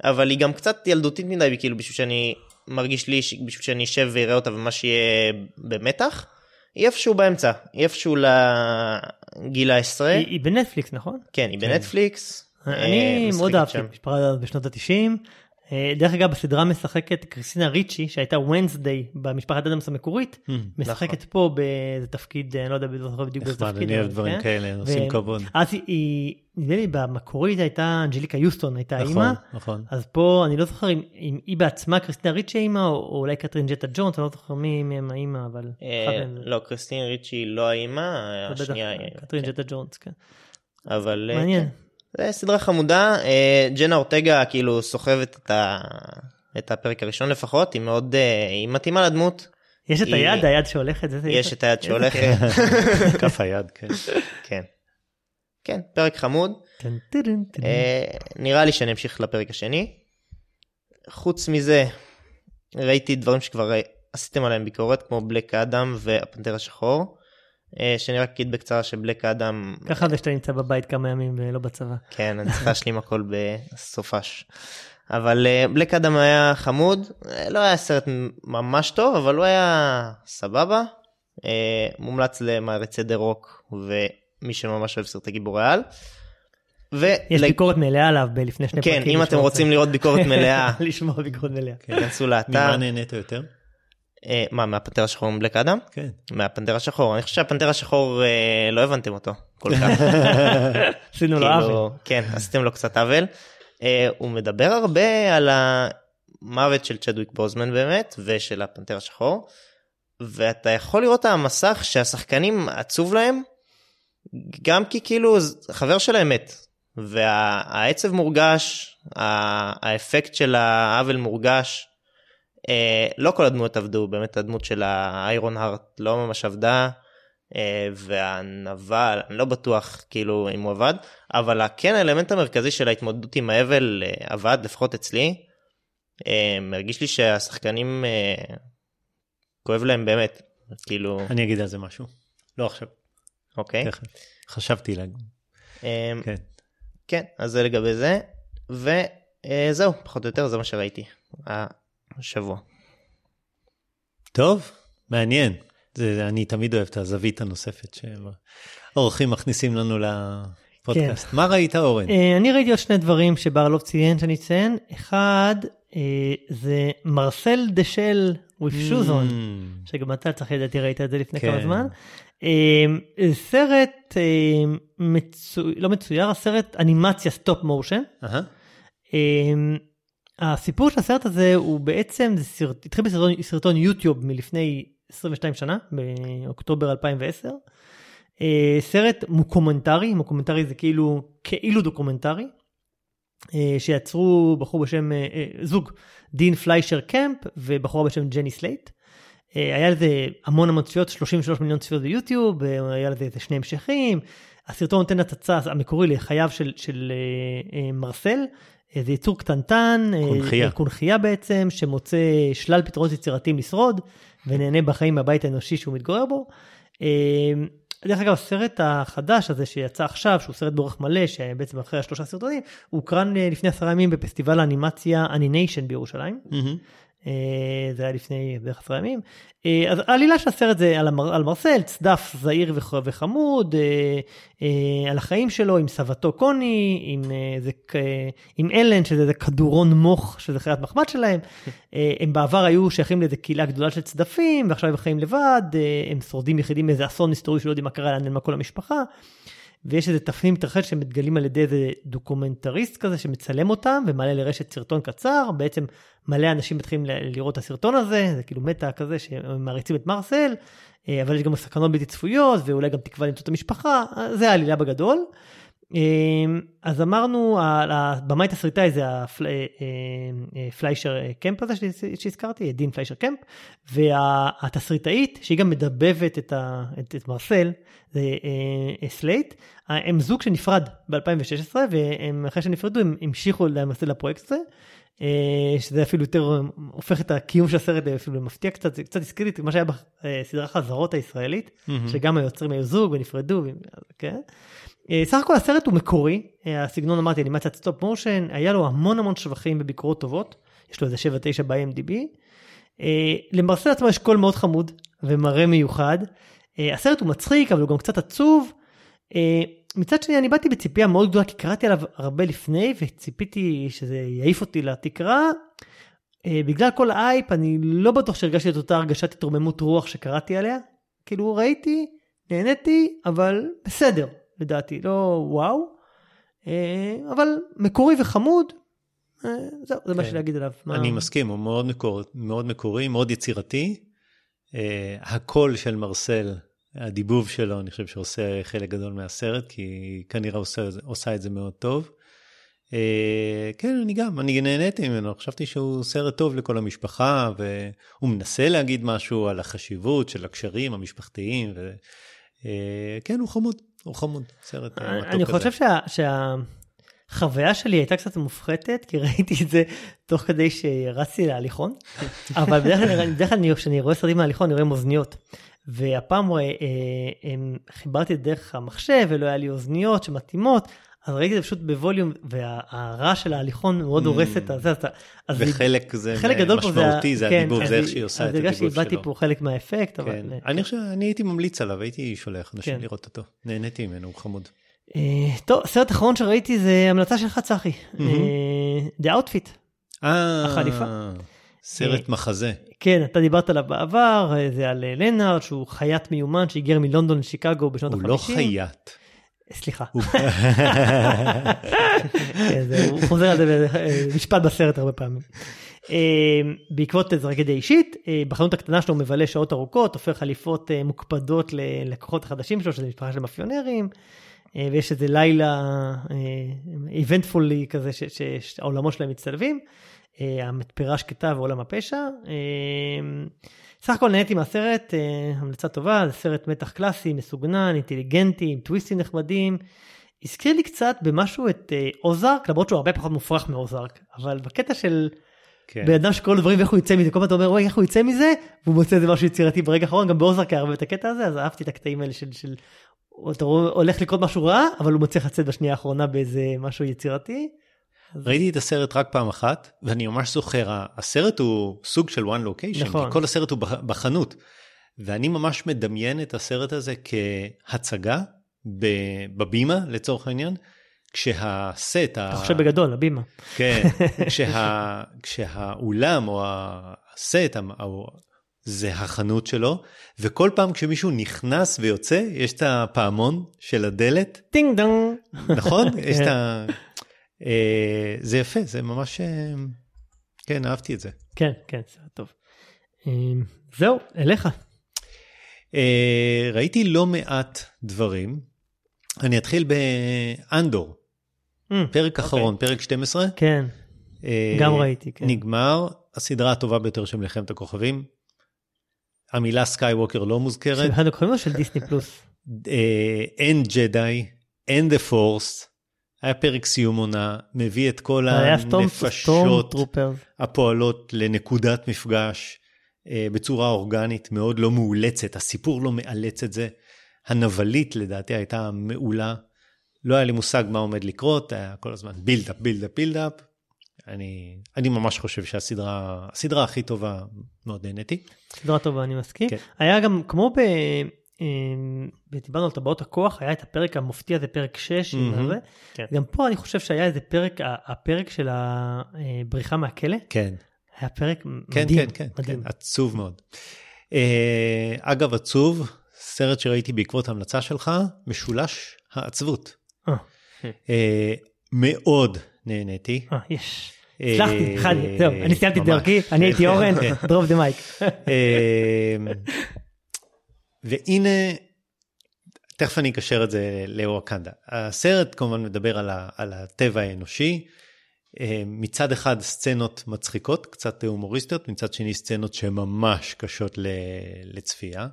אבל היא גם קצת ילדותית מדי כאילו בשביל שאני מרגיש לי בשביל שאני אשב ואראה אותה ומה שיהיה במתח. היא איפשהו באמצע, היא איפשהו לגיל העשרה, היא היא בנטפליקס, נכון? כן היא בנטפליקס. אני אה, מאוד אהבתי בשנות ה-90. דרך אגב, בסדרה משחקת קריסטינה ריצ'י, שהייתה ונסדיי במשפחת אדמס המקורית, Hmm. משחקת פה באיזה תפקיד, אני לא יודע לא זוכר בדיוק באיזה נחמד, תפקיד. אני אוהב דברים כן. כאלה, עושים כבוד. אז היא- היא, נדמה לי במקורית הייתה אנג'ליקה יוסטון, הייתה נכון, אימא. נכון. אז פה אני לא זוכר אם, היא בעצמה קריסטינה ריצ'י אימא, או, או אולי קטרין ג'טה ג'ונס, אני לא זוכר מי מהם האימא, אבל... אה, לא קריסטין ריצ'י לא האימא, השנייה היא, קטרין כן. ג'טה ג'ונס, כן. אבל אה, מעניין. כן. זה סדרה חמודה, אה, ג'נה אורטגה כאילו סוחבת את ה- את הפרק הראשון לפחות, היא מאוד, אה, היא מתאימה לדמות, יש את היא- היד, היד שהולכת, זה- זה- יש את היד שהולכת, כיף. כף היד, כן. כן. כן, פרק חמוד. אה, נראה לי שאני אמשיך לפרק השני. חוץ מזה, ראיתי דברים שכבר עשיתם עליהם ביקורת, כמו בלק אדם והפנתר השחור. אה, שאני רק אגיד בקצרה שבלק אדם, ככה זה שאתה נמצא בבית כמה ימים ולא בצבא. כן, אני צריך להשלים הכל בסופש. אבל אה, בלק אדם היה חמוד, אה, לא היה סרט ממש טוב, אבל הוא היה סבבה. אה, מומלץ למעריצי דה רוק ומי שממש אוהב סרטי גיבורי על. יש ול- ביקורת מלאה עליו ב- לפני שני כן, פרקים. אם אתם רוצים לראות ביקורת. מלאה, לשמוע ביקורת מלאה. כנסו ממה לאתר. נהנית יותר? אה, מה, מהפנתר השחור עם בלק אדם? כן. מהפנתר השחור. אני חושב שהפנתר השחור, אה, לא הבנתם אותו כל כך. עשינו לו כאילו, עוול. כן, עשיתם לו קצת עוול. אה, הוא מדבר הרבה על המוות של צ'דוויק בוזמן באמת, ושל הפנתר השחור. ואתה יכול לראות על המסך שהשחקנים עצוב להם, גם כי כאילו חבר שלהם מת. והעצב מורגש, האפקט של העוול מורגש. אה, לא כל הדמויות עבדו, באמת הדמות של האיירון הארט לא ממש עבדה. אה, והנבל, אני לא בטוח כאילו אם הוא עבד, אבל כן האלמנט המרכזי של ההתמודדות עם האבל אה, עבד, לפחות אצלי. אה, מרגיש לי שהשחקנים אה, כואב להם באמת, כאילו, אני אגיד על זה משהו. לא עכשיו, אוקיי. תכף. חשבתי להגיד. אה, כן. כן, אז זה לגבי זה, וזהו, פחות או יותר זה מה שראיתי השבוע. טוב, מעניין. זה, אני תמיד אוהב את הזווית הנוספת שהאורחים מכניסים לנו לפודקאסט. כן. מה ראית אורן? אה, אני ראיתי עוד שני דברים שברלוב ציין שאני אציין. אחד, אה, זה Marcel the Shell with Shoes On. ממ, שגם אתה צריך לדעתי ראית את זה לפני כן. כמה זמן. אה, סרט מצו... לא מצויר, הסרט אנימציה stop motion. אהה, הסיפור של הסרט הזה הוא בעצם, זה סרט, התחיל בסרטון סרטון יוטיוב מלפני 22 שנה, באוקטובר 2010. אה, סרט מוקומנטרי, מוקומנטרי זה כאילו, כאילו דוקומנטרי, אה, שיצרו בחור בשם, אה, זוג, דין פליישר קמפ ובחורה בשם ג'ני סלייט. היה לזה המון המון צפיות, 33 מיליון צפיות ביוטיוב, היה לזה איזה שני המשכים. הסרטון נותן הצצה המקורי לחייו של, של אה, מרסל, זה יצור קטנטן, אה, קונכייה. אה, קונכייה בעצם, שמוצא שלל פתרונות יצירתיים לשרוד, ונהנה בחיים מהבית האנושי שהוא מתגורר בו. אה, דרך אגב, הסרט החדש הזה שיצא עכשיו, שהוא סרט באורך מלא, שבעצם אחרי השלושה סרטונים, הוקרן אה, לפני עשרה ימים בפסטיבל האנימציה אניניישן בירושלים. מהמם. אה, זה היה לפני בערך עשרה ימים. אה, אז העלילה של הסרט זה על, המר, על מרסל, צדף זעיר וח, וחמוד, אה, על החיים שלו עם סבתו קוני, עם, זה, עם אלן, שזה איזה כדורון מוך, שזה חיית מחמד שלהם. הם בעבר היו שייכים לאיזה קהילה גדולה של צדפים, ועכשיו הם חיים לבד, הם שורדים יחידים מאיזה אסון היסטורי שלא יודעים מה קרה, לאן נעלמה כל המשפחה. ויש איזה תפנית מתרחש שמתגלים על ידי איזה דוקומנטריסט כזה שמצלם אותם ומעלה לרשת סרטון קצר, בעצם מלא אנשים מתחילים לראות את הסרטון הזה, זה כאילו meta כזה שמעריצים את מרסל, אה, אבל יש גם סכנות בלתי צפויות ואולי גם תקווה למצוא את המשפחה, אה, זה העלילה בגדול. אה, אז אמרנו, הבמאי תסריטאי זה הפל- אה, אה, פליישר קמפ הזה שהז- שהזכרתי, דין פליישר קמפ, והתסריטאית, שהיא גם מדבבת את, ה, את, את מרסל, זה אה, סלייט, הם זוג שנפרד ב-2016, והם אחרי שנפרדו הם המשיכו למעשה לפרויקט הזה. אה, שזה אפילו יותר הופך את הקיום של הסרט אפילו מפתיע קצת, זה קצת הזכיר לי את מה שהיה בסדרה חזרות הישראלית, מהמם. שגם היוצרים היו זוג ונפרדו, כן. אה, סך הכל הסרט הוא מקורי, אה, הסגנון אמרתי אנימציית stop motion, היה לו המון המון שבחים בביקורות טובות, יש לו איזה 7-9 ב-IMDb. אה, למרסל עצמו יש קול מאוד חמוד ומראה מיוחד. אה, הסרט הוא מצחיק אבל הוא גם קצת עצוב. מצד שני אני באתי בציפייה מאוד גדולה כי קראתי עליו הרבה לפני וציפיתי שזה יעיף אותי לתקרה. אה, בגלל כל האייפ אני לא בטוח שהרגשתי את אותה הרגשת התרוממות רוח שקראתי עליה. כאילו ראיתי, נהניתי, אבל בסדר לדעתי, לא וואו. אה, אבל מקורי וחמוד, אה, זהו, זה מה כן. שיש להגיד עליו. מה- אני מסכים, הוא מאוד מקורי, מאוד, מקורי, מאוד יצירתי. Uh, הקול של מרסל, הדיבוב שלו, אני חושב שעושה חלק גדול מהסרט, כי היא כנראה עושה, עושה את זה מאוד טוב. Uh, כן, אני גם, אני נהניתי ממנו, חשבתי שהוא סרט טוב לכל המשפחה, והוא מנסה להגיד משהו על החשיבות של הקשרים המשפחתיים, וכן, הוא חמוד, הוא חמוד, סרט אה, מתוק אני כזה. חושב שה... שה... חוויה שלי הייתה קצת מופחתת, כי ראיתי את זה תוך כדי שרצתי להליכון, אבל בדרך כלל, אני- כשאני רואה סרטים מהליכון אני רואה עם אוזניות. והפעם אה, אה, הם- חיברתי את דרך המחשב ולא היה לי אוזניות שמתאימות, אז ראיתי את זה פשוט בווליום, והרעש של ההליכון מאוד Mm. הורס את הזה, אז אתה- אז וחלק זה חלק גדול משמעותי, זה כן, הדיבוב, אז זה איך היא- שהיא עושה אז את הדיבוב שאיבדתי שלו. פה חלק מהאפקט, אבל... כן. אה, אני חושב, אני הייתי ממליץ עליו, הייתי שולח אנשים כן. לראות אותו. נהניתי ממנו, הוא חמוד. אה, טוב, הסרט האחרון שראיתי זה המלצה שלך צחי. אה, The Outfit. אה, החליפה. סרט מחזה. כן, אתה דיברת עליו בעבר, אה, זה על אה, לנארד, שהוא חייט מיומן שהיגר מלונדון לשיקגו בשנות הוא ה-50. לא חייט. סליחה, הוא- כן, הוא חוזר על זה במשפט בסרט הרבה פעמים. אה, בעקבות טרגדיה אישית, אה, בחנות הקטנה שלו הוא מבלה שעות ארוכות, הופך חליפות אה, מוקפדות ללקוחות החדשים שלו, שזה משפחה של מאפיונרים, אה, ויש איזה לילה איבנטפולי כזה שהעולמות שלהם מצטלבים, אה, המתפרה שקטה ועולם הפשע. אה, סך הכל נהניתי מהסרט, אה, המלצה טובה, זה סרט מתח קלאסי, מסוגנן, אינטליגנטי, עם טוויסטים נחמדים. הזכיר לי קצת במשהו את אה, אוזארק, למרות שהוא הרבה פחות מופרך מאוזארק, אבל בקטע של כן. בן אדם שקורא לו דברים ואיך הוא יצא מזה, כל פעם אתה אומר וואי איך הוא יצא מזה, והוא מוצא איזה משהו יצירתי ברגע האחרון, גם באוזארק היה הרבה את הקטע הזה, אז אהבתי את הקטעים האלה של, של אתה הולך לקרות משהו רע, אבל הוא מצליח לצאת בשנייה האחרונה באיזה משהו יצירתי. ראיתי את הסרט רק פעם אחת, ואני ממש זוכר, ה- הסרט הוא סוג של one location, נכון. כי כל הסרט הוא בח- בחנות. ואני ממש מדמיין את הסרט הזה כהצגה בבימה, לצורך העניין, כשהסט, אתה חושב בגדול, הבימה. כן, כשה, כשהאולם או הסט או- זה החנות שלו, וכל פעם כשמישהו נכנס ויוצא, יש את הפעמון של הדלת, טינג דונג. נכון? יש את כן. ה... אה, זה יפה, זה ממש... אה, כן, אהבתי את זה. כן, כן, סרט טוב. אמ, זהו, אליך. אה, ראיתי לא מעט דברים. אני אתחיל באנדור, אמ, פרק אחרון, פרק 12. כן, אה, גם ראיתי, כן. נגמר, הסדרה הטובה ביותר של מלחמת הכוכבים. המילה סקייווקר לא מוזכרת. של אחד הכוכבים או של דיסני פלוס? אה, אין ג'די, אין the Force. היה פרק סיום עונה, מביא את כל הנפשות. הפועלות לנקודת מפגש אה, בצורה אורגנית, מאוד לא מאולצת. הסיפור לא מאלץ את זה. הנבלית לדעתי הייתה מעולה. לא היה לי מושג מה עומד לקרות, היה כל הזמן buildup, buildup, buildup. אני, אני ממש חושב שהסדרה, הסדרה הכי טובה, מאוד נהניתי. סדרה טובה, אני מסכים. כן. היה גם, כמו ב... אמ, דיברנו על טבעות הכוח, היה את הפרק המופתי הזה, פרק 6, עם מהמם. הזה. כן. גם פה אני חושב שהיה איזה פרק, הפרק של הבריחה מהכלא, כן, היה פרק כן, מדהים. כן, כן, מדהים. כן, עצוב מאוד. אה, אגב, עצוב, סרט שראיתי בעקבות המלצה שלך, משולש העצבות. אה. אה, מאוד נהניתי. אה, יש. אה, הצלחתי, אחד, זהו, אני סיימתי את. דרכי, אני הייתי אורן, דרוב דה מייק. והנה, תכף אני אקשר את זה לוואקנדה. הסרט כמובן מדבר על, ה, על הטבע האנושי. אה, מצד אחד סצנות מצחיקות, קצת הומוריסטיות, מצד שני סצנות שממש קשות לצפייה.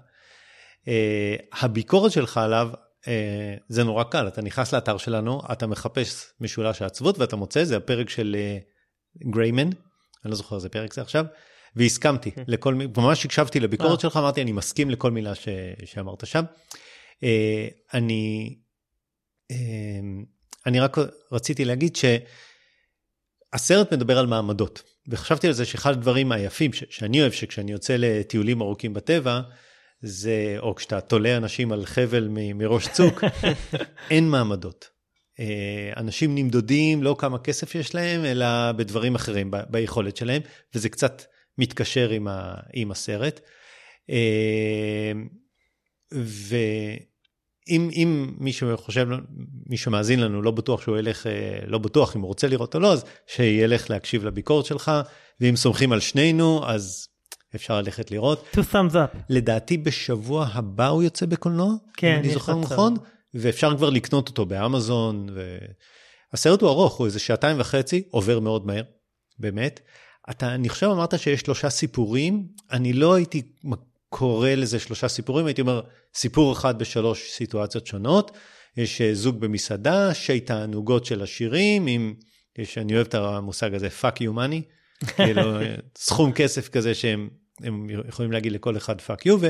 אה, הביקורת שלך עליו, אה, זה נורא קל, אתה נכנס לאתר שלנו, אתה מחפש משולש העצבות ואתה מוצא, זה הפרק של גריימן, אני לא זוכר איזה פרק זה עכשיו, והסכמתי לכל מילה, ממש הקשבתי לביקורת אה. שלך, אמרתי אני מסכים לכל מילה ש, שאמרת שם. אה, אני, אה, אני רק רציתי להגיד שהסרט מדבר על מעמדות, וחשבתי על זה שאחד הדברים היפים ש, שאני אוהב, שכשאני יוצא לטיולים ארוכים בטבע, זה, או כשאתה תולה אנשים על חבל מ- מראש צוק, אין מעמדות. אנשים נמדודים לא כמה כסף יש להם, אלא בדברים אחרים, ב- ביכולת שלהם, וזה קצת מתקשר עם, ה, עם הסרט. אה, ואם אם מישהו חושב, מי שמאזין לנו לא בטוח שהוא ילך, אה, לא בטוח אם הוא רוצה לראות או לא, אז שילך להקשיב לביקורת שלך, ואם סומכים על שנינו, אז אפשר ללכת לראות. two thumbs up. לדעתי בשבוע הבא הוא יוצא בקולנוע, כן, אני זוכר. נכון, ואפשר כבר לקנות אותו באמזון. ו... הסרט הוא ארוך, הוא איזה שעתיים וחצי, עובר מאוד מהר, באמת. אתה, אני חושב אמרת שיש שלושה סיפורים, אני לא הייתי קורא לזה שלושה סיפורים, הייתי אומר סיפור אחד בשלוש סיטואציות שונות. יש אה, זוג במסעדה, שי תענוגות של עשירים, עם, יש, אני אוהב את המושג הזה, fuck you money, כאילו, אה, סכום כסף כזה שהם הם יכולים להגיד לכל אחד fuck you,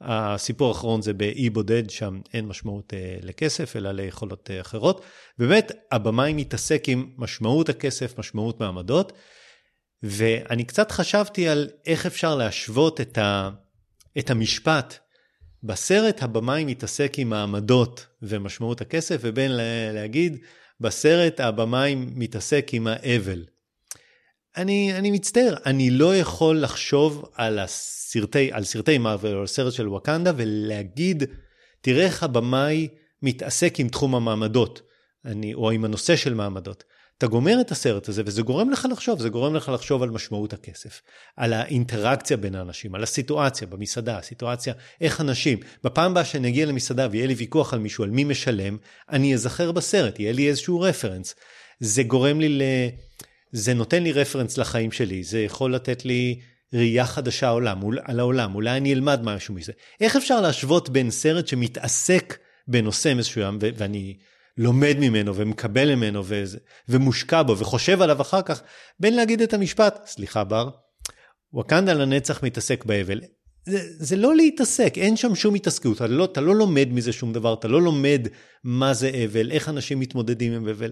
והסיפור האחרון זה באי בודד, שם אין משמעות אה, לכסף, אלא ליכולות אה, אחרות. באמת, הבמאי מתעסק עם משמעות הכסף, משמעות מעמדות, ואני קצת חשבתי על איך אפשר להשוות את, ה, את המשפט. בסרט הבמאי מתעסק עם מעמדות ומשמעות הכסף, ובין לה- להגיד, בסרט הבמאי מתעסק עם האבל. אני, אני מצטער, אני לא יכול לחשוב על, הסרטי, על סרטי מארוול או על סרט של ווקנדה ולהגיד, תראה איך הבמאי מתעסק עם תחום המעמדות, אני, או עם הנושא של מעמדות. אתה גומר את הסרט הזה וזה גורם לך לחשוב, זה גורם לך לחשוב על משמעות הכסף, על האינטראקציה בין האנשים, על הסיטואציה במסעדה, הסיטואציה, איך אנשים, בפעם הבאה שאני אגיע למסעדה ויהיה לי ויכוח על מישהו, על מי משלם, אני אזכר בסרט, יהיה לי איזשהו רפרנס. זה גורם לי ל... זה נותן לי רפרנס לחיים שלי, זה יכול לתת לי ראייה חדשה העולם, על העולם, אולי אני אלמד משהו מזה. איך אפשר להשוות בין סרט שמתעסק בנושא מסוים ואני לומד ממנו ומקבל ממנו וזה, ומושקע בו וחושב עליו אחר כך, בין להגיד את המשפט, סליחה בר, ווקנדה לנצח מתעסק באבל. זה, זה לא להתעסק, אין שם שום התעסקות, אתה לא, אתה לא לומד מזה שום דבר, אתה לא לומד מה זה אבל, איך אנשים מתמודדים עם אבל.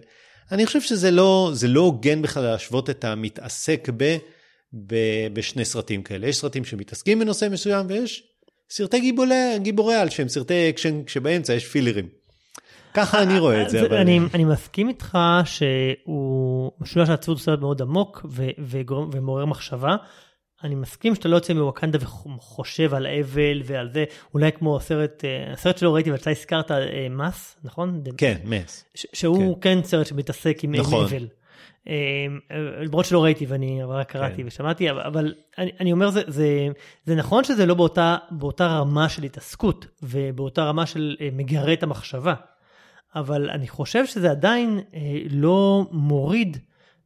אני חושב שזה לא, לא הוגן בכלל להשוות את המתעסק ב, ב, בשני סרטים כאלה. יש סרטים שמתעסקים בנושא מסוים ויש סרטי גיבורי, גיבורי על שהם סרטי אקשן כשבאמצע יש פילרים. ככה אני רואה את זה. אבל... אני, אני מסכים איתך שהוא משולש העצבות הוא סרט מאוד עמוק ו, וגורם, ומעורר מחשבה. אני מסכים שאתה לא יוצא מווקנדה וחושב על אבל ועל זה, אולי כמו הסרט, אה, הסרט שלא ראיתי ואתה הזכרת אה, Mass, נכון? כן, Mass. שהוא כן. כן סרט שמתעסק עם נכון. אבל. אה, למרות שלא ראיתי ואני רק קראתי כן. ושמעתי, אבל, אבל אני, אני אומר זה, זה, זה נכון שזה לא באותה, באותה רמה של התעסקות ובאותה רמה של מגרה המחשבה, אבל אני חושב שזה עדיין אה, לא מוריד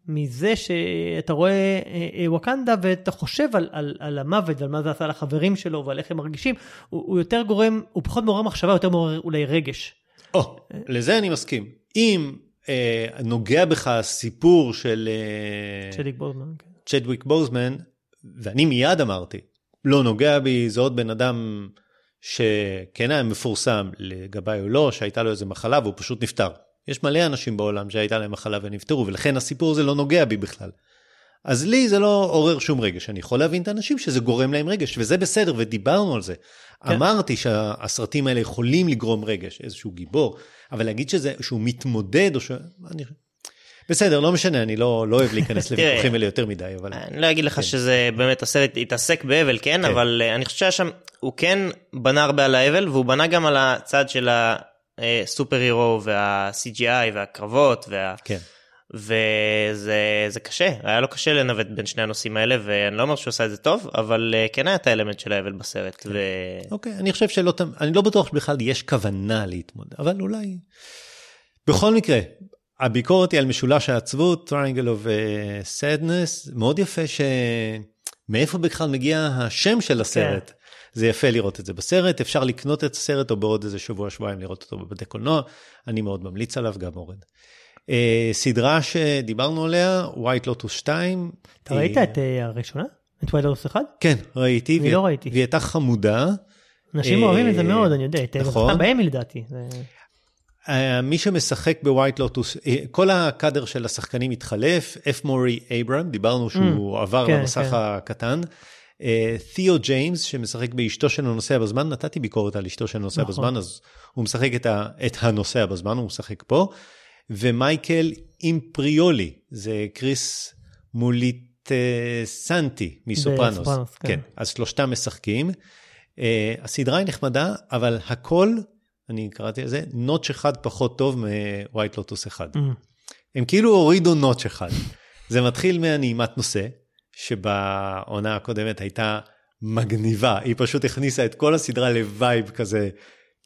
מזה שאתה רואה אה, אה, ווקנדה ואתה חושב על, על, על המוות ועל מה זה עשה לחברים שלו ועל איך הם מרגישים, הוא, הוא יותר גורם, הוא פחות מעורר מחשבה, יותר מעורר אולי רגש. או, לזה אני מסכים. אם אה, נוגע בך הסיפור של אה, צ'דיק בוזמן. כן. צ'דוויק בוזמן, ואני מיד אמרתי, לא נוגע בי, זה עוד בן אדם שכן היה מפורסם לגביי או לא, שהייתה לו איזה מחלה והוא פשוט נפטר. יש מלא אנשים בעולם שהייתה להם מחלה ונפטרו, ולכן הסיפור הזה לא נוגע בי בכלל. אז לי זה לא עורר שום רגש, אני יכול להבין את האנשים שזה גורם להם רגש, וזה בסדר, ודיברנו על זה. כן. אמרתי שהסרטים האלה יכולים לגרום רגש, איזשהו גיבור, אבל להגיד שזה, שהוא מתמודד, או ש... אני... בסדר, לא משנה, אני לא, לא אוהב להיכנס לוויכוחים האלה יותר מדי, אבל... אני לא אגיד לך כן. שזה באמת הסרט התעסק באבל, כן, כן. אבל אה, אני חושב שהיה שם, הוא כן בנה הרבה על האבל, והוא בנה גם על הצד של הסופר הירו וה-CGI והקרבות, וה... כן. וזה זה קשה, היה לו קשה לנווט בין שני הנושאים האלה, ואני לא אומר שהוא עשה את זה טוב, אבל אה, כן היה את האלמנט של האבל בסרט. ו... אוקיי, אני חושב שלא, אני לא בטוח שבכלל יש כוונה להתמודד, אבל אולי... בכל מקרה, הביקורת היא על משולש העצבות, triangle of uh, sadness, מאוד יפה ש... מאיפה בכלל מגיע השם של הסרט. זה יפה לראות את זה בסרט, אפשר לקנות את הסרט או בעוד איזה שבוע שבועיים לראות אותו בבתי קולנוע, אני מאוד ממליץ עליו, גם אורן. אה, סדרה שדיברנו עליה, White Lotus 2. אתה ראית את אה, הראשונה? את White Lotus 1? כן, ראיתי. אני לא ראיתי. והיא הייתה חמודה. אנשים אה, אוהבים את זה מאוד, אני יודע. נכון. באמי לדעתי. זה- אה, מי שמשחק בווייט לוטוס, אה, כל הקאדר של השחקנים התחלף, אף מורי אייברם, דיברנו שהוא עבר כן, למסך כן. הקטן. אה, תיאו ג'יימס שמשחק באשתו של הנוסע בזמן, נתתי ביקורת על אשתו של הנוסע נכון. בזמן, אז הוא משחק את, ה, את הנוסע בזמן, הוא משחק פה. ומייקל אימפריולי, זה קריס מולטי אה, סנטי מסופרנוס. בסופרנוס, כן. כן, אז שלושתם משחקים. אה, הסדרה היא נחמדה, אבל הכל, אני קראתי לזה, notch אחד פחות טוב מווייט לוטוס אחד. אממ. הם כאילו הורידו notch אחד. זה מתחיל מהנעימת נושא, שבעונה הקודמת הייתה מגניבה, היא פשוט הכניסה את כל הסדרה ל vibe כזה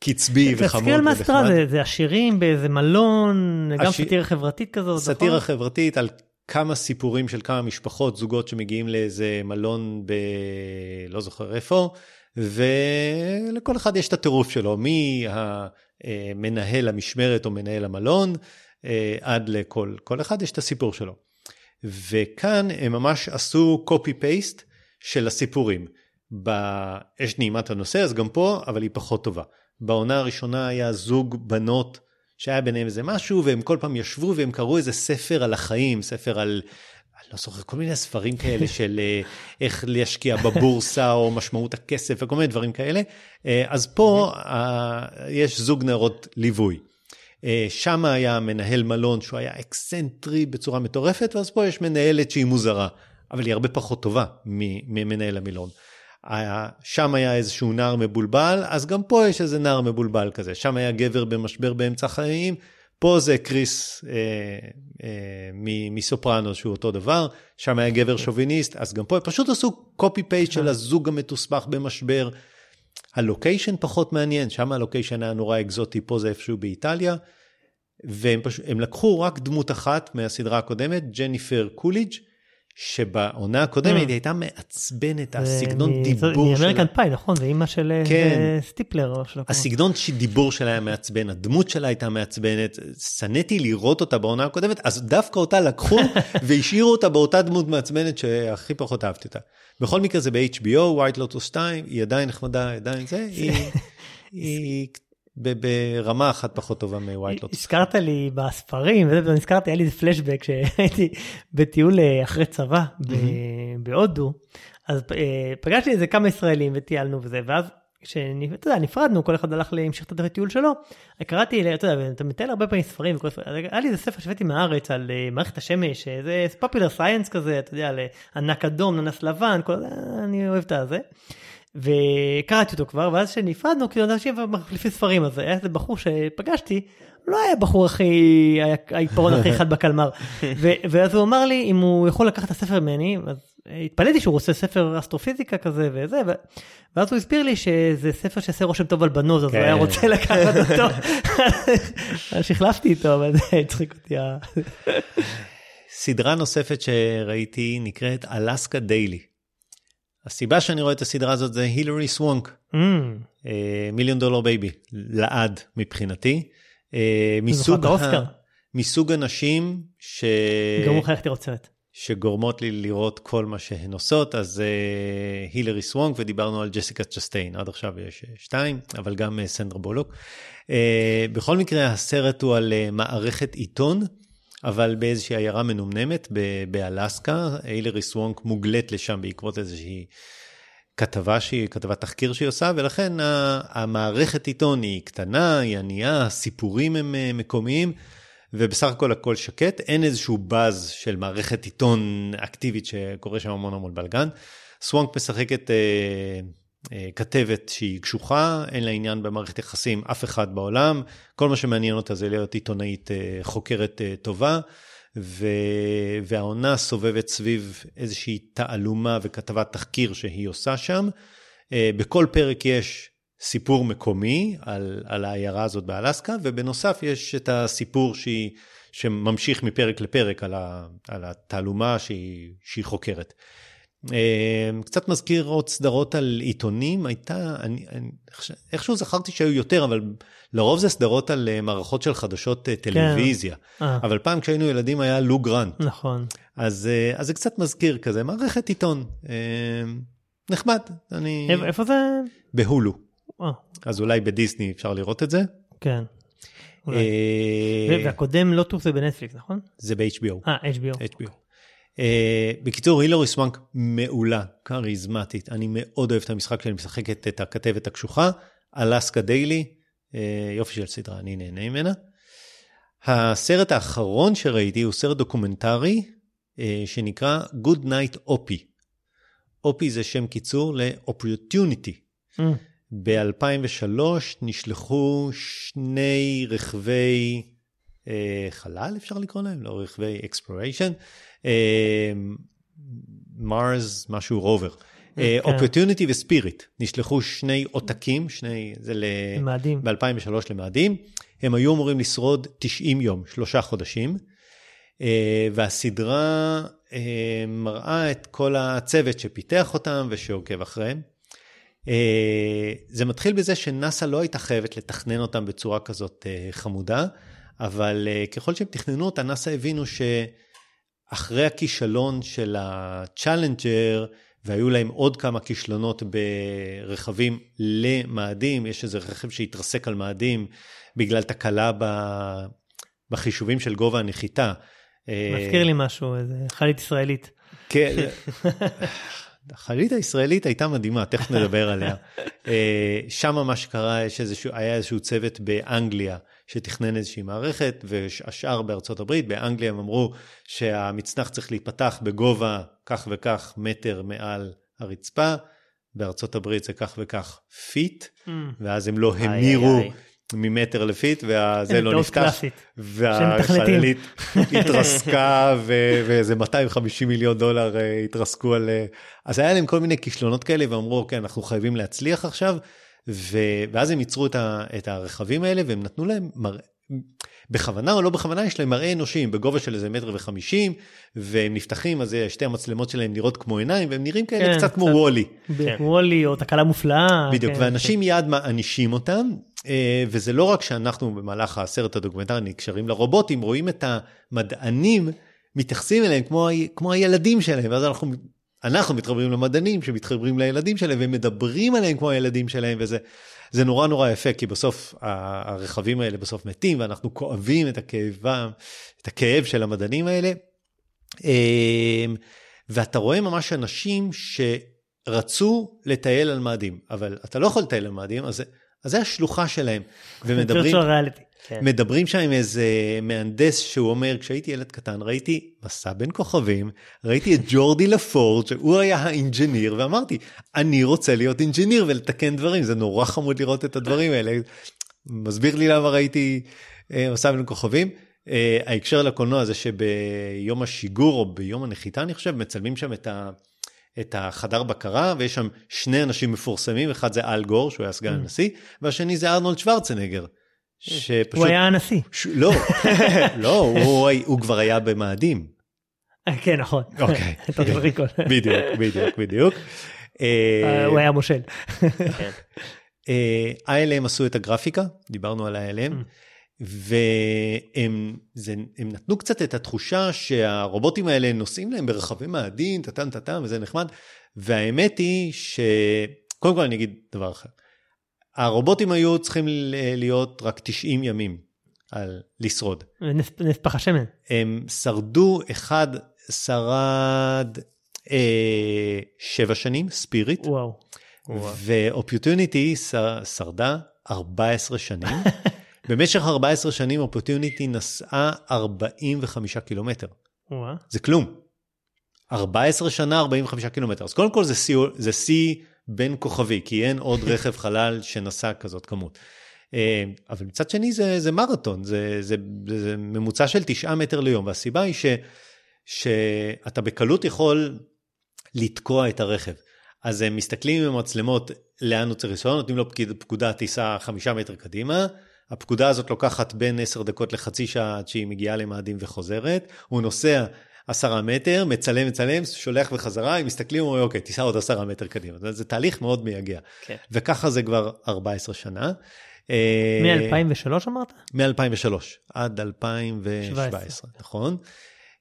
קצבי וחמוד תזכיר על מה הסדרה, ונחמד. זה- זה עשירים באיזה מלון, גם השיר- סאטירה חברתית כזאת, נכון? סאטירה חברתית על כמה סיפורים של כמה משפחות, זוגות שמגיעים לאיזה מלון ב... לא זוכר איפה, ולכל אחד יש את הטירוף שלו, מהמנהל המשמרת או מנהל המלון, אה, עד לכל כל אחד יש את הסיפור שלו. וכאן הם ממש עשו copy-paste של הסיפורים. יש נעימת הנושא, אז גם פה, אבל היא פחות טובה. בעונה הראשונה היה זוג בנות שהיה ביניהם איזה משהו, והם כל פעם ישבו והם קראו איזה ספר על החיים, ספר על, לא זוכר, כל מיני ספרים כאלה של אה, איך להשקיע בבורסה או משמעות הכסף וכל מיני דברים כאלה. אה, אז פה אה, יש זוג נערות ליווי. שם היה מנהל מלון שהוא היה אקסנטרי בצורה מטורפת, ואז פה יש מנהלת שהיא מוזרה, אבל היא הרבה פחות טובה ממנהל המלון. שם היה איזשהו נער מבולבל, אז גם פה יש איזה נער מבולבל כזה. שם היה גבר במשבר באמצע החיים, פה זה קריס אה, אה, מסופרנוס שהוא אותו דבר, שם היה גבר שוביניסט, אז גם פה הם פשוט עשו copy paste של הזוג המתוסבך במשבר. הלוקיישן פחות מעניין, שם הלוקיישן היה נורא אקזוטי, פה זה איפשהו באיטליה. והם פשוט, הם לקחו רק דמות אחת מהסדרה הקודמת, ג'ניפר קוליג', שבעונה הקודמת Mm. היא הייתה מעצבנת, הסגנון דיבור זה מאמריקן שלה. פאי, נכון? זה אימא של אה, כן. סטיפלר. הסגנון דיבור שלה היה מעצבן, הדמות שלה הייתה מעצבנת, שנאתי לראות אותה בעונה הקודמת, אז דווקא אותה לקחו והשאירו אותה באותה דמות מעצבנת שהכי פחות אהבתי אותה. בכל מקרה זה ב-HBO, White Lotus 2, היא עדיין נחמדה, עדיין זה, היא, היא ברמה אחת פחות טובה מ-White Lotus. הזכרת לי בספרים, נזכרתי, היה לי איזה פלשבק שהייתי בטיול אה, אחרי צבא בהודו, אז אה, פגשתי איזה כמה ישראלים וטיילנו וזה, ואז כשאתה יודע, נפרדנו, כל אחד הלך להמשיך את הטיול שלו, קראתי, אתה יודע, אתה מטייל הרבה פעמים ספרים, היה לי איזה ספר שהבאתי מהארץ על אה, מערכת השמש, אה, זה פופולר סייאנס כזה, אתה יודע, ענק אדום, ננס לבן, אני אוהב את הזה. וקראתי אותו כבר, ואז כשנפרדנו, כאילו אנשים מחליפים ספרים, אז היה איזה בחור שפגשתי, לא היה הבחור הכי, היה העיפרון הכי חד בקלמר. ו- ואז הוא אמר לי אם הוא יכול לקחת את הספר ממני, אז התפלאתי שהוא עושה ספר אסטרופיזיקה כזה וזה, ו- ואז הוא הסביר לי שזה ספר שעושה רושם טוב על בנות, אז הוא כן. היה רוצה לקחת אותו. אז החלפתי איתו, אבל זה הצחיק אותי. סדרה נוספת שראיתי נקראת אלסקה דיילי. הסיבה שאני רואה את הסדרה הזאת זה הילרי סוונק, Mm, מיליון דולר בייבי, לעד מבחינתי. אה, מסוג, האוסקר. מסוג הנשים ש... לך איך לראות סרט. שגורמות לי לראות כל מה שהן עושות, אז אה, הילרי סוונק, ודיברנו על ג'סיקה צ'סטיין, עד עכשיו יש אה, שתיים, אבל גם אה, סנדרה בולוק. אה, בכל מקרה, הסרט הוא על אה, מערכת עיתון, אבל באיזושהי עיירה מנומנמת באלסקה, הילרי סוונק מוגלית לשם בעקבות איזושהי כתבה שהיא, כתבת תחקיר שהיא עושה, ולכן המערכת עיתון היא קטנה, היא ענייה, הסיפורים הם אה, מקומיים, ובסך הכל הכל שקט, אין איזשהו באז של מערכת עיתון אקטיבית שקורה שם המון המון בלאגן. סוונק משחקת אה, כתבת שהיא קשוחה, אין לה עניין במערכת יחסים אף אחד בעולם, כל מה שמעניין אותה זה להיות עיתונאית אה, חוקרת אה, טובה. ו... והעונה סובבת סביב איזושהי תעלומה וכתבת תחקיר שהיא עושה שם. אה, בכל פרק יש סיפור מקומי על, על העיירה הזאת באלסקה, ובנוסף יש את הסיפור שהיא, שממשיך מפרק לפרק על, ה, על התעלומה שהיא, שהיא חוקרת. אה, קצת מזכיר עוד סדרות על עיתונים, הייתה, אני, אני איכשהו זכרתי שהיו יותר, אבל לרוב זה סדרות על אה, מערכות של חדשות אה, טלוויזיה. כן. אבל פעם כשהיינו ילדים היה לו גרנט, נכון. אז, אז זה קצת מזכיר כזה, מערכת עיתון. אה, נחמד, אני... איפה- זה? בהולו. אה, אז אולי בדיסני אפשר לראות את זה. כן. אולי. אה, והקודם לוטוס זה בנטפליקס, נכון? זה ב-HBO. אה, HBO. HBO. אה, בקיצור, הילרי סוונק מעולה, כריזמטית. אני מאוד אוהב את המשחק שאני משחקת את הכתבת הקשוחה, אלסקה דיילי, אה, יופי של סדרה, אני נהנה ממנה. הסרט האחרון שראיתי הוא סרט דוקומנטרי אה, שנקרא Good Night Oppy. Oppy זה שם קיצור ל-Opportunity. אה, ב-2003 נשלחו שני רכבי אה, חלל, אפשר לקרוא להם? לא, רכבי exploration. אה, מרס, משהו rover. אה, כן. Opportunity ו Spirit, נשלחו שני עותקים, שני, זה ל... מאדים. ב-2003 למאדים. הם היו אמורים לשרוד 90 יום, שלושה חודשים. אה, והסדרה אה, מראה את כל הצוות שפיתח אותם ושעוקב אחריהם. אה, זה מתחיל בזה שנאסא לא הייתה חייבת לתכנן אותם בצורה כזאת אה, חמודה, אבל אה, ככל שהם תכננו אותה, נאסא הבינו שאחרי הכישלון של הצ'אלנג'ר, והיו להם עוד כמה כישלונות ברכבים למאדים, יש איזה רכב שהתרסק על מאדים בגלל תקלה ב- בחישובים של גובה הנחיתה. מזכיר לי משהו, איזה חלית ישראלית. כן. החללית הישראלית הייתה מדהימה, תכף נדבר עליה. אה, שם מה שקרה, יש איזשהו, היה איזשהו צוות באנגליה שתכנן איזושהי מערכת, והשאר בארצות הברית, באנגליה הם אמרו שהמצנח צריך להיפתח בגובה כך וכך מטר מעל הרצפה, בארצות הברית זה כך וכך feet, אה, ואז הם לא המירו. ממטר ל feet, וזה לא נפתח. והחללית התרסקה ואיזה 250 מיליון דולר אה, התרסקו על... אה, אז היה להם כל מיני כישלונות כאלה ואמרו אוקיי אנחנו חייבים להצליח עכשיו ו- ואז הם ייצרו את, ה- את הרכבים האלה והם נתנו להם מראה. בכוונה או לא בכוונה יש להם מראה אנושיים בגובה של איזה מטר וחמישים והם נפתחים אז אה, שתי המצלמות שלהם נראות כמו עיניים והם נראים כאלה כן, קצת כמו. וולי. בוולי או תקלה מופלאה. בדיוק, כן, ואנשים מיד מענישים אותם, אה, וזה לא רק שאנחנו במהלך הסרט הדוקומנטרי נקשרים לרובוטים, רואים את המדענים מתייחסים אליהם כמו, כמו הילדים שלהם, ואז אנחנו, אנחנו מתחברים למדענים שמתחברים לילדים שלהם ומדברים עליהם כמו הילדים שלהם, וזה זה נורא נורא יפה, כי בסוף הרכבים האלה בסוף מתים, ואנחנו כואבים את הכאבם, את הכאב של המדענים האלה. אה, ואתה רואה ממש אנשים שרצו לטייל על מאדים, אבל אתה לא יכול לטייל על מאדים, אז, אז זה השלוחה שלהם. ומדברים וירטואל ריאליטי. כן. מדברים שם עם איזה מהנדס שהוא אומר, כשהייתי ילד קטן ראיתי מסע בין כוכבים, ראיתי את ג'ורדי לפורד, שהוא היה האינג'יניר, ואמרתי, אני רוצה להיות אינג'יניר ולתקן דברים, זה נורא חמוד לראות את הדברים האלה. מסביר לי למה ראיתי אה, מסע בין כוכבים. אה, ההקשר לקולנוע זה שביום השיגור או ביום הנחיתה אני חושב מצלמים שם את, ה, את החדר בקרה ויש שם שני אנשים מפורסמים אחד זה אל גור שהוא היה סגן הנשיא והשני זה ארנולד שוורצנגר. שפשוט הוא היה הנשיא. ש... לא לא הוא, הוא כבר היה במאדים. אה, כן, נכון. אוקיי. אתה צריך ריקול. בדיוק בדיוק בדיוק. אה, אה, הוא היה מושל. כן. אה, ILM עשו את הגרפיקה, דיברנו על. ILM, והם זה, הם נתנו קצת את התחושה שהרובוטים האלה נוסעים להם ברכבים מאדים, טטן טטן וזה נחמד, והאמת היא שקודם כל אני אגיד דבר אחר, הרובוטים היו צריכים להיות רק 90 ימים על לשרוד. נס נס פח השמן. הם שרדו, אחד שרד אה, שבע שנים, Spirit, וואו. ו Opportunity שרדה 14 שנים. במשך 14 שנים Opportunity נסעה 45 קילומטר. וואו. זה כלום. 14 שנה 45 קילומטר. אז קודם כל זה שיא בין כוכבי, כי אין עוד רכב חלל שנסע כזאת כמות. אה, אבל מצד שני זה, זה מרתון, זה, זה, זה, ממוצע של 9 מטר ליום, והסיבה היא ש, שאתה בקלות יכול לתקוע את הרכב. אז הם מסתכלים עם המצלמות לאן הוא צריך לנסוע, נותנים לו פקיד, פקודה טיסה חמישה מטר קדימה, הפקודה הזאת לוקחת בין עשר דקות לחצי שעה עד שהיא מגיעה למאדים וחוזרת, הוא נוסע, עשרה מטר, מצלם, מצלם, שולח בחזרה, הם מסתכלים, אומרים, אוקיי, תיסע עוד עשרה מטר קדימה. זה, זה תהליך מאוד מייגע. כן. וככה זה כבר 14 שנה. אה, מ-2003 אמרת? מ-2003 עד 2017, 17. נכון?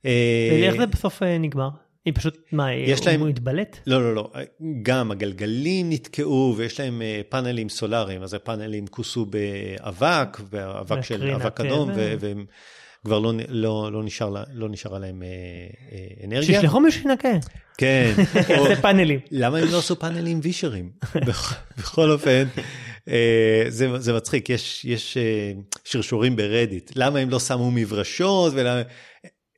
ואיך אה, זה בסוף אה, נגמר? היא פשוט, מה, יש הוא- להם- הוא התבלט? לא, לא, לא, גם הגלגלים נתקעו ויש להם פאנלים סולאריים, אז הפאנלים כוסו באבק, ואבק של אבק אה, אדום, זה- ו- והם כבר לא, לא, לא, נשאר, לא נשארה להם אה, אה, אנרגיה. שישלחו מישהו שינקה, כן. יעשה פאנלים. למה הם לא עשו פאנלים וישרים? בכ- בכל אופן, אה, זה, זה מצחיק, יש, יש אה, שרשורים ברדיט, למה הם לא שמו מברשות ולמה...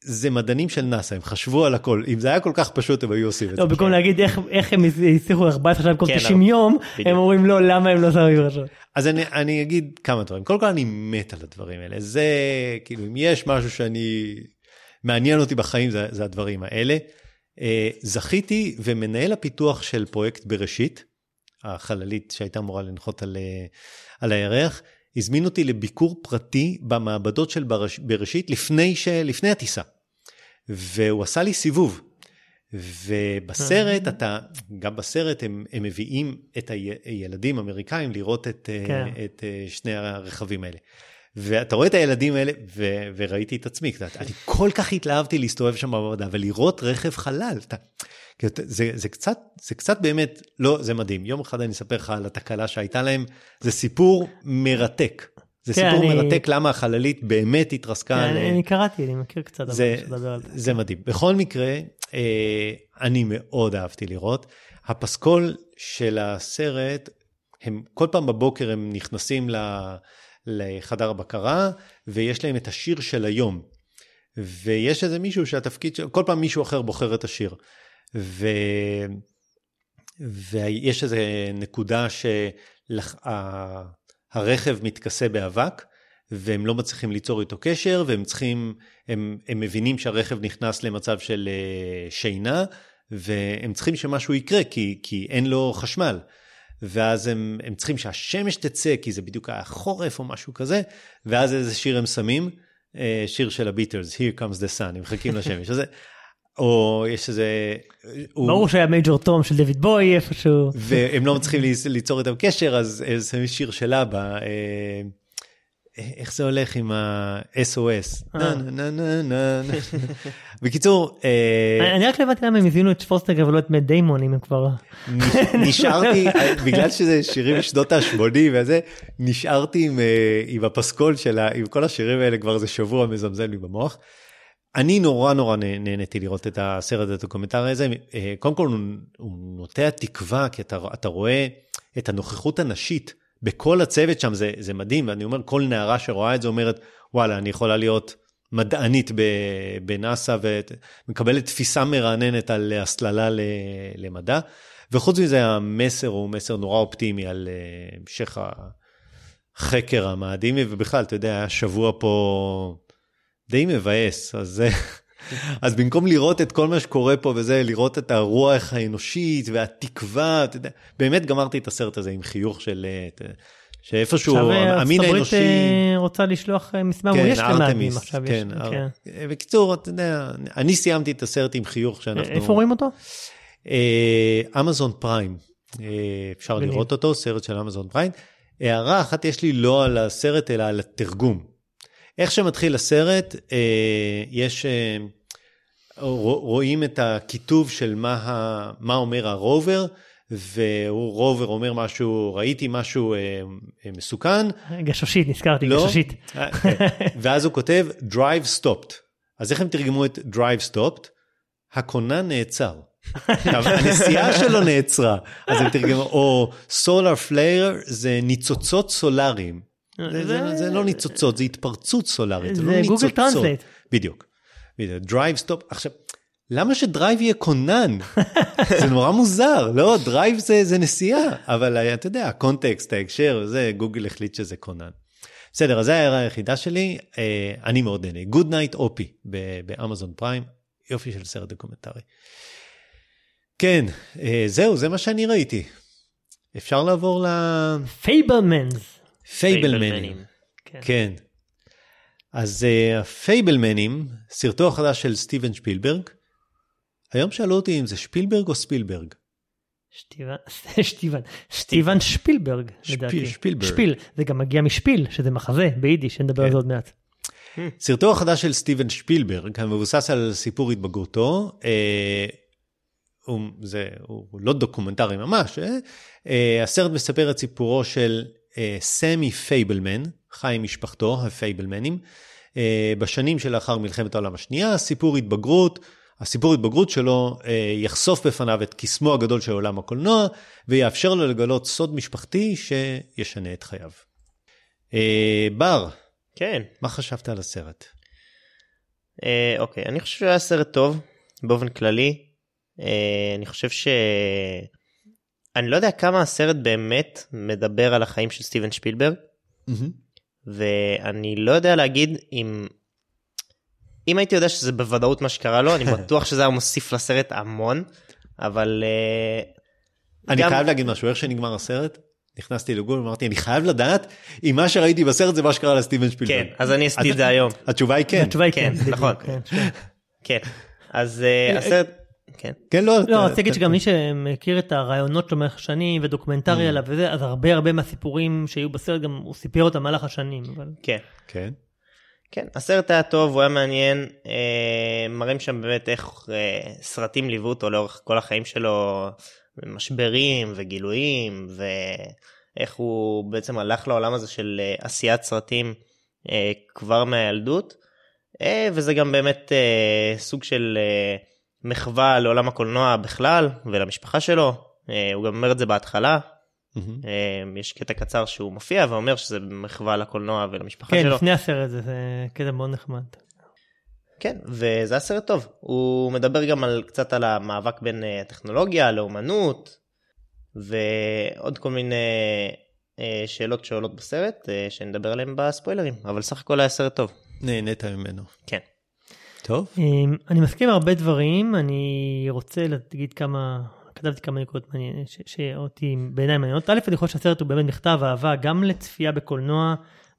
זה מדענים של נאסא, הם חשבו על הכל, אם זה היה כל כך פשוט הם היו עושים את זה. לא, במקום להגיד איך- איך הם הצליחו 14 שנה במקום כן, 90 יום, בדיוק. הם אומרים לא, למה הם לא שמים מברשות? אז אני, אני אגיד כמה דברים. קודם כל אני מת על הדברים האלה. זה כאילו אם יש משהו שאני מעניין אותי בחיים זה, זה הדברים האלה. אה, זכיתי ומנהל הפיתוח של פרויקט בראשית, החללית שהייתה אמורה לנחות על, אה, על הירח, הזמין אותי לביקור פרטי במעבדות של ברש, בראשית לפני, ש, לפני הטיסה. והוא עשה לי סיבוב. ובסרט אתה, גם בסרט הם, הם מביאים את הילדים האמריקאים לראות את, כן. כן. את אה, שני הרכבים האלה. ואתה רואה את הילדים האלה, ו, וראיתי את עצמי, אני כל כך התלהבתי להסתובב שם במעבדה ולראות רכב חלל. אתה, זה, זה קצת, זה קצת באמת, לא, זה מדהים. יום אחד אני אספר לך על התקלה שהייתה להם, זה סיפור מרתק. זה כן, סיפור אני- מרתק למה החללית באמת התרסקה. כן, ל- אני קראתי, אני מכיר קצת, אבל זה, על זה. מדהים. בכל מקרה, אה, אני מאוד אהבתי לראות. הפסקול של הסרט, הם כל פעם בבוקר הם נכנסים לחדר הבקרה, ויש להם את השיר של היום. ויש איזה מישהו שהתפקיד שלו, כל פעם מישהו אחר בוחר את השיר. ו... ויש איזה נקודה שהרכב מתכסה באבק, והם לא מצליחים ליצור איתו קשר, והם צריכים, הם, הם מבינים שהרכב נכנס למצב של אה, שינה, והם צריכים שמשהו יקרה, כי, כי אין לו חשמל. ואז הם, הם צריכים שהשמש תצא, כי זה בדיוק היה חורף או משהו כזה, ואז איזה שיר הם שמים, אה, שיר של הביטלס, Here comes the sun, הם מחכים לשמש. אז או יש איזה... הוא- ברור שהיה מייג'ור תום של דויד בוי איפשהו. והם לא מצליחים ליצ- ליצור איתם קשר, אז שמים שיר של אבא. אה, איך זה הולך עם ה-SOS? נה נה נה נה נה. בקיצור, אה, אני רק לא הבנתי למה הם הזמינו את שוורסטגר ולא את מאט דיימון אם הם כבר... נש- נשארתי, בגלל שזה שירים משנות ה-80 וזה, נשארתי עם, אה, הפסקול של, ה- עם כל השירים האלה כבר איזה שבוע מזמזם לי במוח. אני נורא נורא נה- נהניתי לראות את הסרט הדוקומנטרי הזה. אה, קודם כל הוא, נוטע תקווה, כי אתה רואה את הנוכחות הנשית בכל הצוות שם, זה, זה מדהים, ואני אומר, כל נערה שרואה את זה אומרת, וואלה, אני יכולה להיות מדענית בנאסא ומקבלת תפיסה מרעננת על הסללה למדע. וחוץ מזה המסר הוא מסר נורא אופטימי על אה, המשך החקר המאדימי, ובכלל, אתה יודע, היה שבוע פה די מבאס, אז, אז במקום לראות את כל מה שקורה פה וזה, לראות את הרוח האנושית והתקווה, אתה יודע, באמת גמרתי את הסרט הזה עם חיוך של, אה, שאיפשהו עכשיו אה, המין ארצות האנושי... הברית אה, רוצה לשלוח משימה מאוישת למאדים ארתמיס, עכשיו. יש- כן, כן. בקיצור, אתה יודע, אני סיימתי את הסרט עם חיוך שאנחנו... איפה רואים אותו? אמזון פריים, אפשר. לראות אותו, סרט של אמזון פריים. הערה אחת יש לי לא על הסרט אלא על התרגום. איך שמתחיל הסרט, אה, יש, אה, רוא- רואים את הכיתוב של מה, ה- מה אומר הרובר, והוא rover אומר משהו, ראיתי משהו אה, אה, מסוכן, גשושית, נזכרתי, לא. גשושית. אה, כן. ואז הוא כותב Drive Stopped. אז איך הם תרגמו את Drive Stopped? הכונן נעצר. עכשיו, הנסיעה שלו נעצרה, אז הם תרגמו, או Solar Flare זה ניצוצות סולאריים. זה, זה, זה לא ניצוצות, זה התפרצות סולארית, זה, זה לא גוגל ניצוצות. Translate. בדיוק. Drive Stop. עכשיו, למה ש drive יהיה כונן? זה נורא מוזר, לא, drive זה, זה נסיעה, אבל אה, אתה יודע, הקונטקסט, ההקשר, זה, גוגל החליט שזה כונן. בסדר, אז זו ההערה היחידה שלי, אה, אני מאוד נהנה. Good Night Oppy באמזון פריים, יופי של סרט דוקומנטרי. כן, אה, זהו, זה מה שאני ראיתי. אפשר לעבור פייבלמנס. פייבלמנים. כן. כן. אז אה, הפייבלמנים, סרטו החדש של סטיבן שפילברג, היום שאלו אותי אם זה שפילברג או ספילברג. שטיבן, שטיבן, שפילברג, לדעתי. שפילברג. שפיל, זה גם מגיע משפיל, שזה מחזה ביידיש, נדבר על כן. זה עוד מעט. סרטו החדש של סטיבן שפילברג, המבוסס על סיפור התבגרותו, אה, הוא, זה, הוא לא דוקומנטרי ממש, אה, אה, הסרט מספר את סיפורו של אה, סמי פייבלמן, חי עם משפחתו, הפייבלמנים, אה, בשנים שלאחר מלחמת העולם השנייה, סיפור התבגרות, הסיפור התבגרות שלו אה, יחשוף בפניו את קסמו הגדול של עולם הקולנוע, ויאפשר לו לגלות סוד משפחתי שישנה את חייו. אה, בר, כן. מה חשבת על הסרט? אה, אוקיי, אני חושב שהוא היה סרט טוב באופן כללי. אה, אני חושב ש... אני לא יודע כמה הסרט באמת מדבר על החיים של סטיבן שפילברג, ואני לא יודע להגיד אם... אם הייתי יודע שזה בוודאות מה שקרה לו, אני בטוח שזה היה מוסיף לסרט המון, אבל... אה, אני גם- חייב להגיד משהו, איך שנגמר הסרט, נכנסתי לגול ואמרתי, אני חייב לדעת אם מה שראיתי בסרט זה מה שקרה לסטיבן שפילברג. כן, אז אני עשיתי את זה היום. התשובה היא כן. התשובה היא כן, כן, נכון. כן. כן. אז אה, הסרט... כן. כן, לא, לא, אתה- רציתי להגיד שגם מי שמכיר את הרעיונות שלו לאורך שנים ודוקומנטרי Mm. עליו וזה, אז הרבה הרבה מהסיפורים שהיו בסרט גם הוא סיפר אותם במהלך השנים. אבל כן. כן. כן, הסרט היה טוב, הוא היה מעניין, אה, מראים שם באמת איך אה, סרטים ליוו אותו לאורך כל החיים שלו, משברים וגילויים, ואיך הוא בעצם הלך לעולם הזה של אה, עשיית סרטים אה, כבר מהילדות, אה, וזה גם באמת אה, סוג של אה, מחווה לעולם הקולנוע בכלל ולמשפחה שלו, אה, הוא גם אומר את זה בהתחלה. אה, יש קטע קצר שהוא מופיע ואומר שזה מחווה לקולנוע ולמשפחה כן, שלו. לפני הסרט זה- זה קטע מאוד נחמד. כן, וזה היה סרט טוב. הוא מדבר גם על, קצת על המאבק בין אה, הטכנולוגיה לאומנות, ועוד כל מיני שאלות שעולות בסרט, שנדבר עליהן בספוילרים, אבל סך הכל היה סרט טוב. נהנית ממנו. כן. טוב. אמ, אני מסכים הרבה דברים, אני רוצה להגיד כמה, כתבתי כמה נקודות שאותי בעיניי מעניינות. א', אני חושב שהסרט הוא באמת מכתב אהבה גם לצפייה בקולנוע,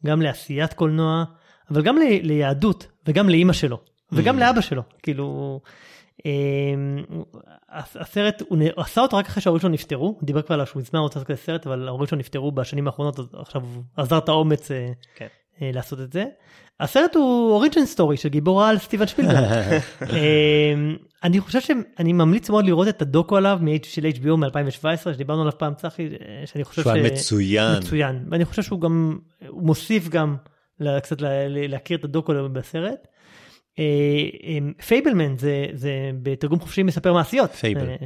גם לעשיית קולנוע, אבל גם ל- ליהדות וגם לאימא שלו, וגם Mm. לאבא שלו. כאילו, אמ, הס- הסרט, הוא עשה אותו רק אחרי שההורים שלו נפטרו, הוא דיבר כבר על שהוא מזמן רוצה לעשות כזה סרט, אבל ההורים שלו נפטרו בשנים האחרונות, אז עכשיו הוא עזר את האומץ אה, כן. אה, לעשות את זה. הסרט הוא origin story של גיבור העל סטיבן שפילברג. אמ, אני חושב שאני ממליץ מאוד לראות את הדוקו עליו של HBO מ-2017 שדיברנו עליו פעם צחי שאני חושב שהוא מצוין. מצוין ואני חושב שהוא גם הוא מוסיף גם קצת להכיר את הדוקו בסרט. אה, אמ, פייבלמן זה זה בתרגום חופשי מספר מעשיות. פייבל. אה,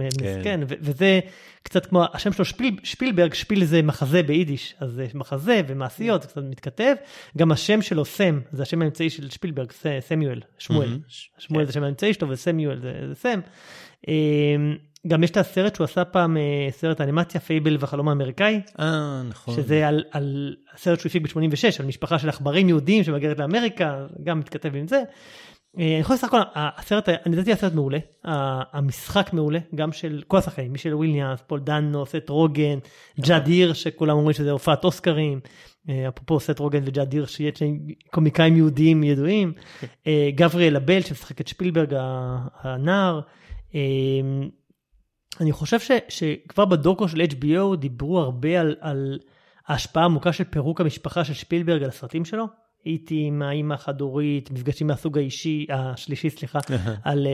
אה, כן. כן וזה קצת כמו השם שלו שפיל, שפילברג שפיל זה מחזה ביידיש אז זה מחזה ומעשיות זה קצת מתכתב גם השם שלו סם זה השם האמצעי של שפילברג סמיואל שמואל. שמואל זה שם האמצעי שלו וסמיואל זה סם. גם יש את הסרט שהוא עשה פעם אה, סרט אנימציה פייבל והחלום האמריקאי אה, נכון. שזה על, על הסרט שהוא הפיק ב-86 על משפחה של עכברים יהודים שמהגרת לאמריקה גם מתכתב עם זה. אה, אני חושב סך הכל הסרט אני לדעתי הסרט מעולה המשחק מעולה גם של כל השחקנים מישל וויליאנס פול דנו סט רוגן ג'אד הירש שכולם אומרים שזה הופעת אוסקרים אה, אפרופו סט רוגן וג'אד הירש שיש להם קומיקאים יהודיים ידועים אה, גבריאל הבל שמשחק את שפילברג הנער. אני חושב ש, שכבר בדוקו של HBO דיברו הרבה על, על ההשפעה העמוקה של פירוק המשפחה של שפילברג על הסרטים שלו. הייתי עם האימא החד-הורית, מפגשים מהסוג האישי, השלישי, סליחה, על אה,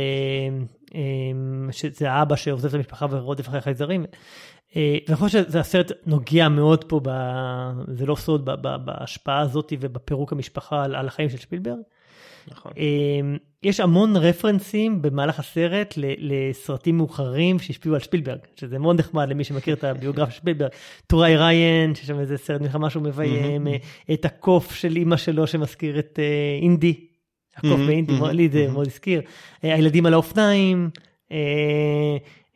אה, שזה האבא שעוזב את המשפחה ורודף אחרי חייזרים. אה, ואני חושב שזה הסרט נוגע מאוד פה, ב, זה לא סוד, ב, ב, בהשפעה הזאת ובפירוק המשפחה על, על החיים של שפילברג. נכון. אמ, יש המון רפרנסים במהלך הסרט לסרטים מאוחרים שהשפיעו על שפילברג, שזה מאוד נחמד למי שמכיר את הביוגרפיה של שפילברג. טוראי ריין, ששם איזה סרט מלחמה שהוא מביים, אה, את הקוף של אימא שלו שמזכיר את אה, אינדי. הקוף באינדי, לי זה. מאוד הזכיר. אה, הילדים על האופניים,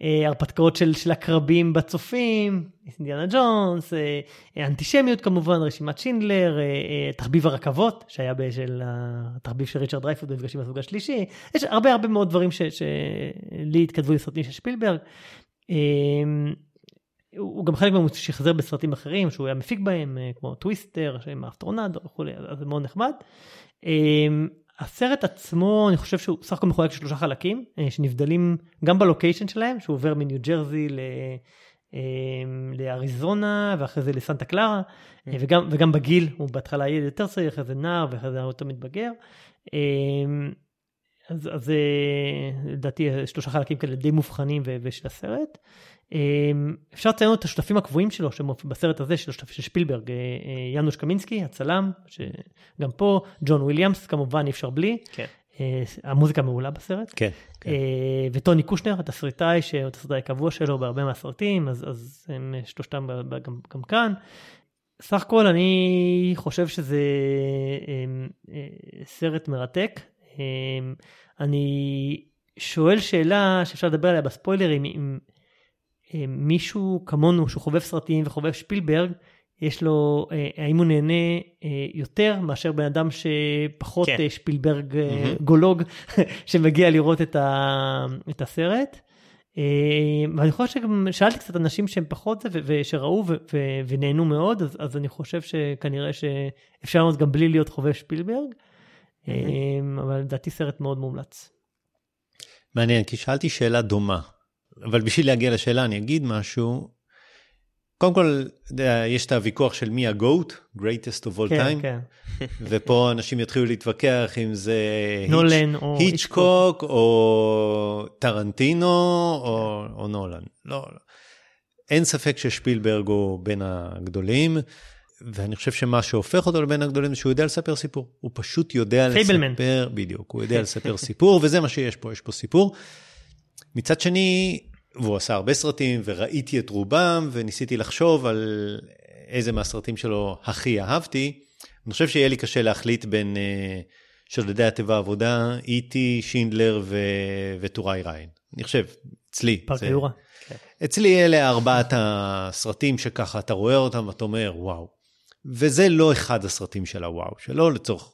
הרפתקאות של, של הקרבים בצופים, אינדיאנה ג'ונס, אה, אה, אנטישמיות כמובן, רשימת שינדלר, אה, אה, תחביב הרכבות, שהיה בשל התחביב של ריצ'רד דרייפורד במפגשים מהסוג השלישי, יש הרבה הרבה מאוד דברים שלי התכתבו עם סרטים של שפילברג. אה, הוא גם חלק מהם שחזר בסרטים אחרים שהוא היה מפיק בהם אה, כמו טוויסטר עם האסטרונד וכולי אז זה מאוד נחמד. הסרט עצמו אני חושב שהוא סך הכל מחולק לשלושה חלקים אה, שנבדלים גם בלוקיישן שלהם שהוא עובר מניו ג'רזי ל... אמ, לאריזונה ואחרי זה לסנטה קלרה Mm. וגם וגם בגיל הוא בהתחלה ילד יותר צעיר אחרי זה נער ואחרי זה יותר מתבגר. אז אז אה, לדעתי שלושה חלקים כאלה די מובחנים ושל הסרט. אמ, אפשר לציין את השותפים הקבועים שלו בסרט הזה של השותף של שפילברג אה, אה, יאנוש קמינסקי הצלם שגם פה ג'ון וויליאמס כמובן אי אפשר בלי. כן. אה, המוזיקה מעולה בסרט. כן, כן. וטוני קושנר התסריטאי שהוא התסריטאי הקבוע שלו בהרבה מהסרטים אז אז הם שלושתם ב- ב- גם, גם כאן. סך הכל אני חושב שזה אה, סרט מרתק. אה, אני שואל שאלה שאפשר לדבר עליה בספוילרים אם מישהו כמונו שהוא חובב סרטים וחובב שפילברג יש לו אה, האם הוא נהנה אה, יותר מאשר בן אדם שפחות כן. אה, שפילברג אה, מהמם. גולוג שמגיע לראות את, ה, את הסרט. אה, ואני חושב שגם שאלתי קצת אנשים שהם פחות זה ושראו ונהנו מאוד אז, אז אני חושב שכנראה שאפשר לראות גם בלי להיות חובב שפילברג. אה, אבל לדעתי סרט מאוד מומלץ. מעניין, כי שאלתי שאלה דומה, אבל בשביל להגיע לשאלה אני אגיד משהו. קודם כל, יש את הוויכוח של מי ה-GOAT, greatest of all כן, time, כן. ופה אנשים יתחילו להתווכח אם זה נולן או היצ'קוק או טרנטינו או, או נולן. לא, לא. אין ספק ששפילברג הוא בין הגדולים, ואני חושב שמה שהופך אותו לבין הגדולים זה שהוא יודע לספר סיפור. הוא פשוט יודע פייבלמן. לספר, בדיוק, הוא יודע לספר סיפור, וזה מה שיש פה, יש פה סיפור. מצד שני, והוא עשה הרבה סרטים, וראיתי את רובם, וניסיתי לחשוב על איזה מהסרטים שלו הכי אהבתי. אני חושב שיהיה לי קשה להחליט בין uh, שודדי התיבה עבודה, איטי, שינדלר ו... וטוראי ריין. אני חושב, אצלי. פארק זה- היורה. אצלי אלה ארבעת הסרטים שככה אתה רואה אותם ואתה אומר וואו. וזה לא אחד הסרטים של הוואו שלו לצורך,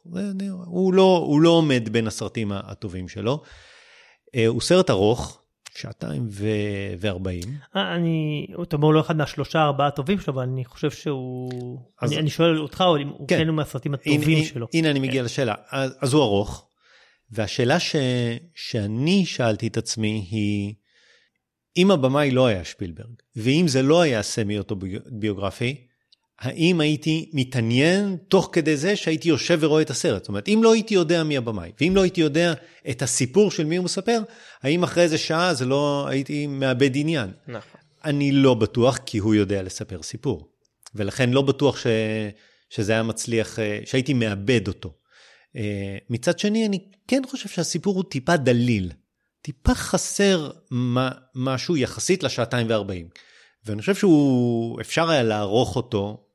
הוא לא, הוא לא עומד בין הסרטים הטובים שלו. אה, הוא סרט ארוך, שעתיים ו- וארבעים. אה, אני, אתה אומר לא אחד מהשלושה ארבעה הטובים שלו, אבל אני חושב שהוא, אז- אני, אני שואל אותך, או אם הוא כן. כן הוא מהסרטים הטובים הנה, שלו. הנה אני מגיע לשאלה. אז, אז הוא ארוך, והשאלה ש, שאני שאלתי את עצמי היא, אם הבמאי לא היה שפילברג, ואם זה לא היה סמי אוטוביוגרפי, האם הייתי מתעניין תוך כדי זה שהייתי יושב ורואה את הסרט? זאת אומרת, אם לא הייתי יודע מי הבמאי, ואם לא הייתי יודע את הסיפור של מי הוא מספר, האם אחרי איזה שעה זה לא הייתי מאבד עניין? נכון. אני לא בטוח, כי הוא יודע לספר סיפור. ולכן לא בטוח ש... שזה היה מצליח, אה, שהייתי מאבד אותו. אה, מצד שני, אני כן חושב שהסיפור הוא טיפה דליל. טיפה חסר מה, משהו יחסית לשעתיים וארבעים. ואני חושב שהוא, אפשר היה לערוך אותו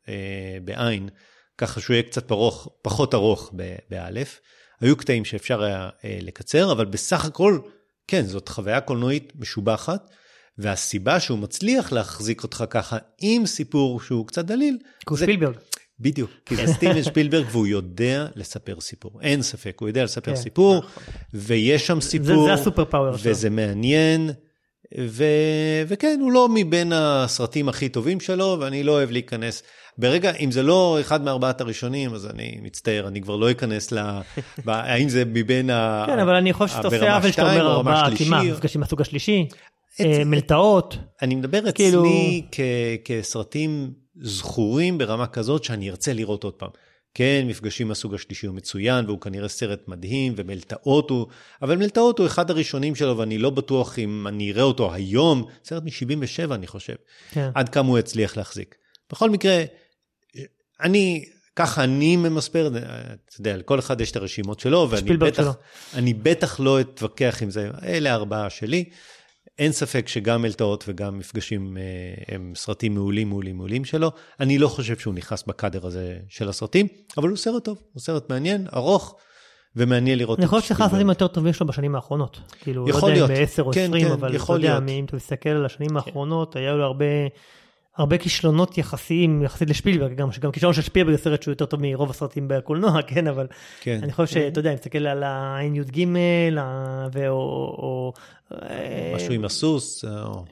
בעין, ככה שהוא יהיה קצת פרוך, פחות ארוך באלף. היו קטעים שאפשר היה אה, לקצר, אבל בסך הכל, כן, זאת חוויה קולנועית משובחת. והסיבה שהוא מצליח להחזיק אותך ככה עם סיפור שהוא קצת דליל, כי הוא זה- שפילברג. בדיוק, כי זה סטיבן שפילברג והוא יודע לספר סיפור, אין ספק, הוא יודע לספר כן, סיפור, ויש שם סיפור, זה הסופר פאוור שלו. וזה מעניין, ו... וכן, הוא לא מבין הסרטים הכי טובים שלו, ואני לא אוהב להיכנס. ברגע, אם זה לא אחד מארבעת הראשונים, אז אני מצטער, אני כבר לא אכנס ל... ב... האם זה מבין ה... כן, אבל אני חושב שאתה עושה עוול שאתה אומר ארבעה. כי מה, מפגשים מהסוג השלישי, אה, מלטעות, אני מדבר אצלי כאילו- כ- כסרטים זכורים ברמה כזאת שאני ארצה לראות עוד פעם. כן, מפגשים מהסוג השלישי הוא מצוין, והוא כנראה סרט מדהים, ומלטעות הוא, אבל מלטעות הוא אחד הראשונים שלו, ואני לא בטוח אם אני אראה אותו היום, סרט מ-77 אני חושב, כן. עד כמה הוא יצליח להחזיק. בכל מקרה, אני, ככה אני ממספר, אתה יודע, לכל אחד יש את הרשימות שלו, ואני בטח, שלו. אני בטח לא אתווכח עם זה, אלה הארבעה שלי. אין ספק שגם מלטעות וגם מפגשים אה, הם סרטים מעולים, מעולים, מעולים שלו. אני לא חושב שהוא נכנס בקאדר הזה של הסרטים, אבל הוא סרט טוב, הוא סרט מעניין, ארוך, ומעניין לראות אני חושב את שאחד. הסרטים היותר טובים שלו בשנים האחרונות. כאילו, יכול לא יודע להיות. אם ב-10 או כן, 20, כן, אבל אתה יכול יודע, להיות. אם אתה מסתכל על השנים האחרונות, היה לו הרבה... הרבה כישלונות יחסיים יחסית לשפילברג, גם שגם כישלון של שפילברג זה סרט שהוא יותר טוב מרוב הסרטים בקולנוע, כן, אבל כן. אני חושב שאתה יודע, אם תסתכל על העין י"ג, ה- ו- או... אה, משהו עם הסוס, או...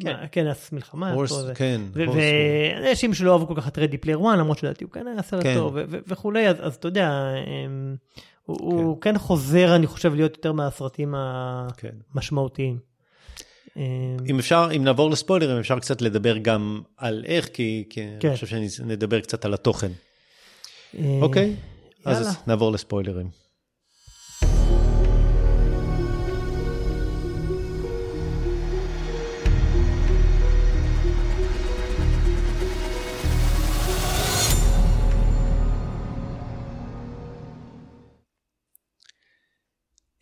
כן, כן, אז מלחמה. כן, ו- Horse ויש אנשים שלא אהבו כל כך את Ready Player One, למרות שלדעתי הוא כן היה סרט כן. טוב ו- ו- וכולי, אז אז אתה יודע, אמ, הוא- הוא כן חוזר, אני חושב, להיות יותר מהסרטים כן. המשמעותיים. אמ, אם אפשר, אם נעבור לספוילרים, אפשר קצת לדבר גם על איך, כי, כי כן. אני חושב שנדבר קצת על התוכן. אה, אוקיי? יאללה. אז נעבור לספוילרים.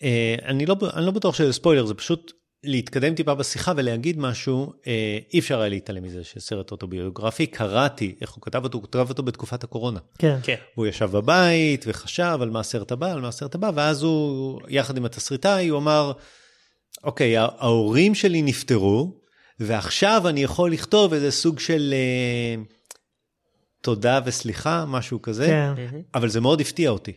אה, אני לא, אני לא בטוח שזה ספוילר, זה פשוט להתקדם טיפה בשיחה ולהגיד משהו, אה, אי אפשר היה להתעלם מזה שסרט אוטוביוגרפי, קראתי איך הוא כתב אותו, הוא כתב אותו בתקופת הקורונה. כן, כן. הוא ישב בבית וחשב על מה הסרט הבא, על מה הסרט הבא, ואז הוא, יחד עם התסריטאי, הוא אמר, אוקיי, הה- ההורים שלי נפטרו, ועכשיו אני יכול לכתוב איזה סוג של אה, תודה וסליחה, משהו כזה, כן. אבל זה מאוד הפתיע אותי.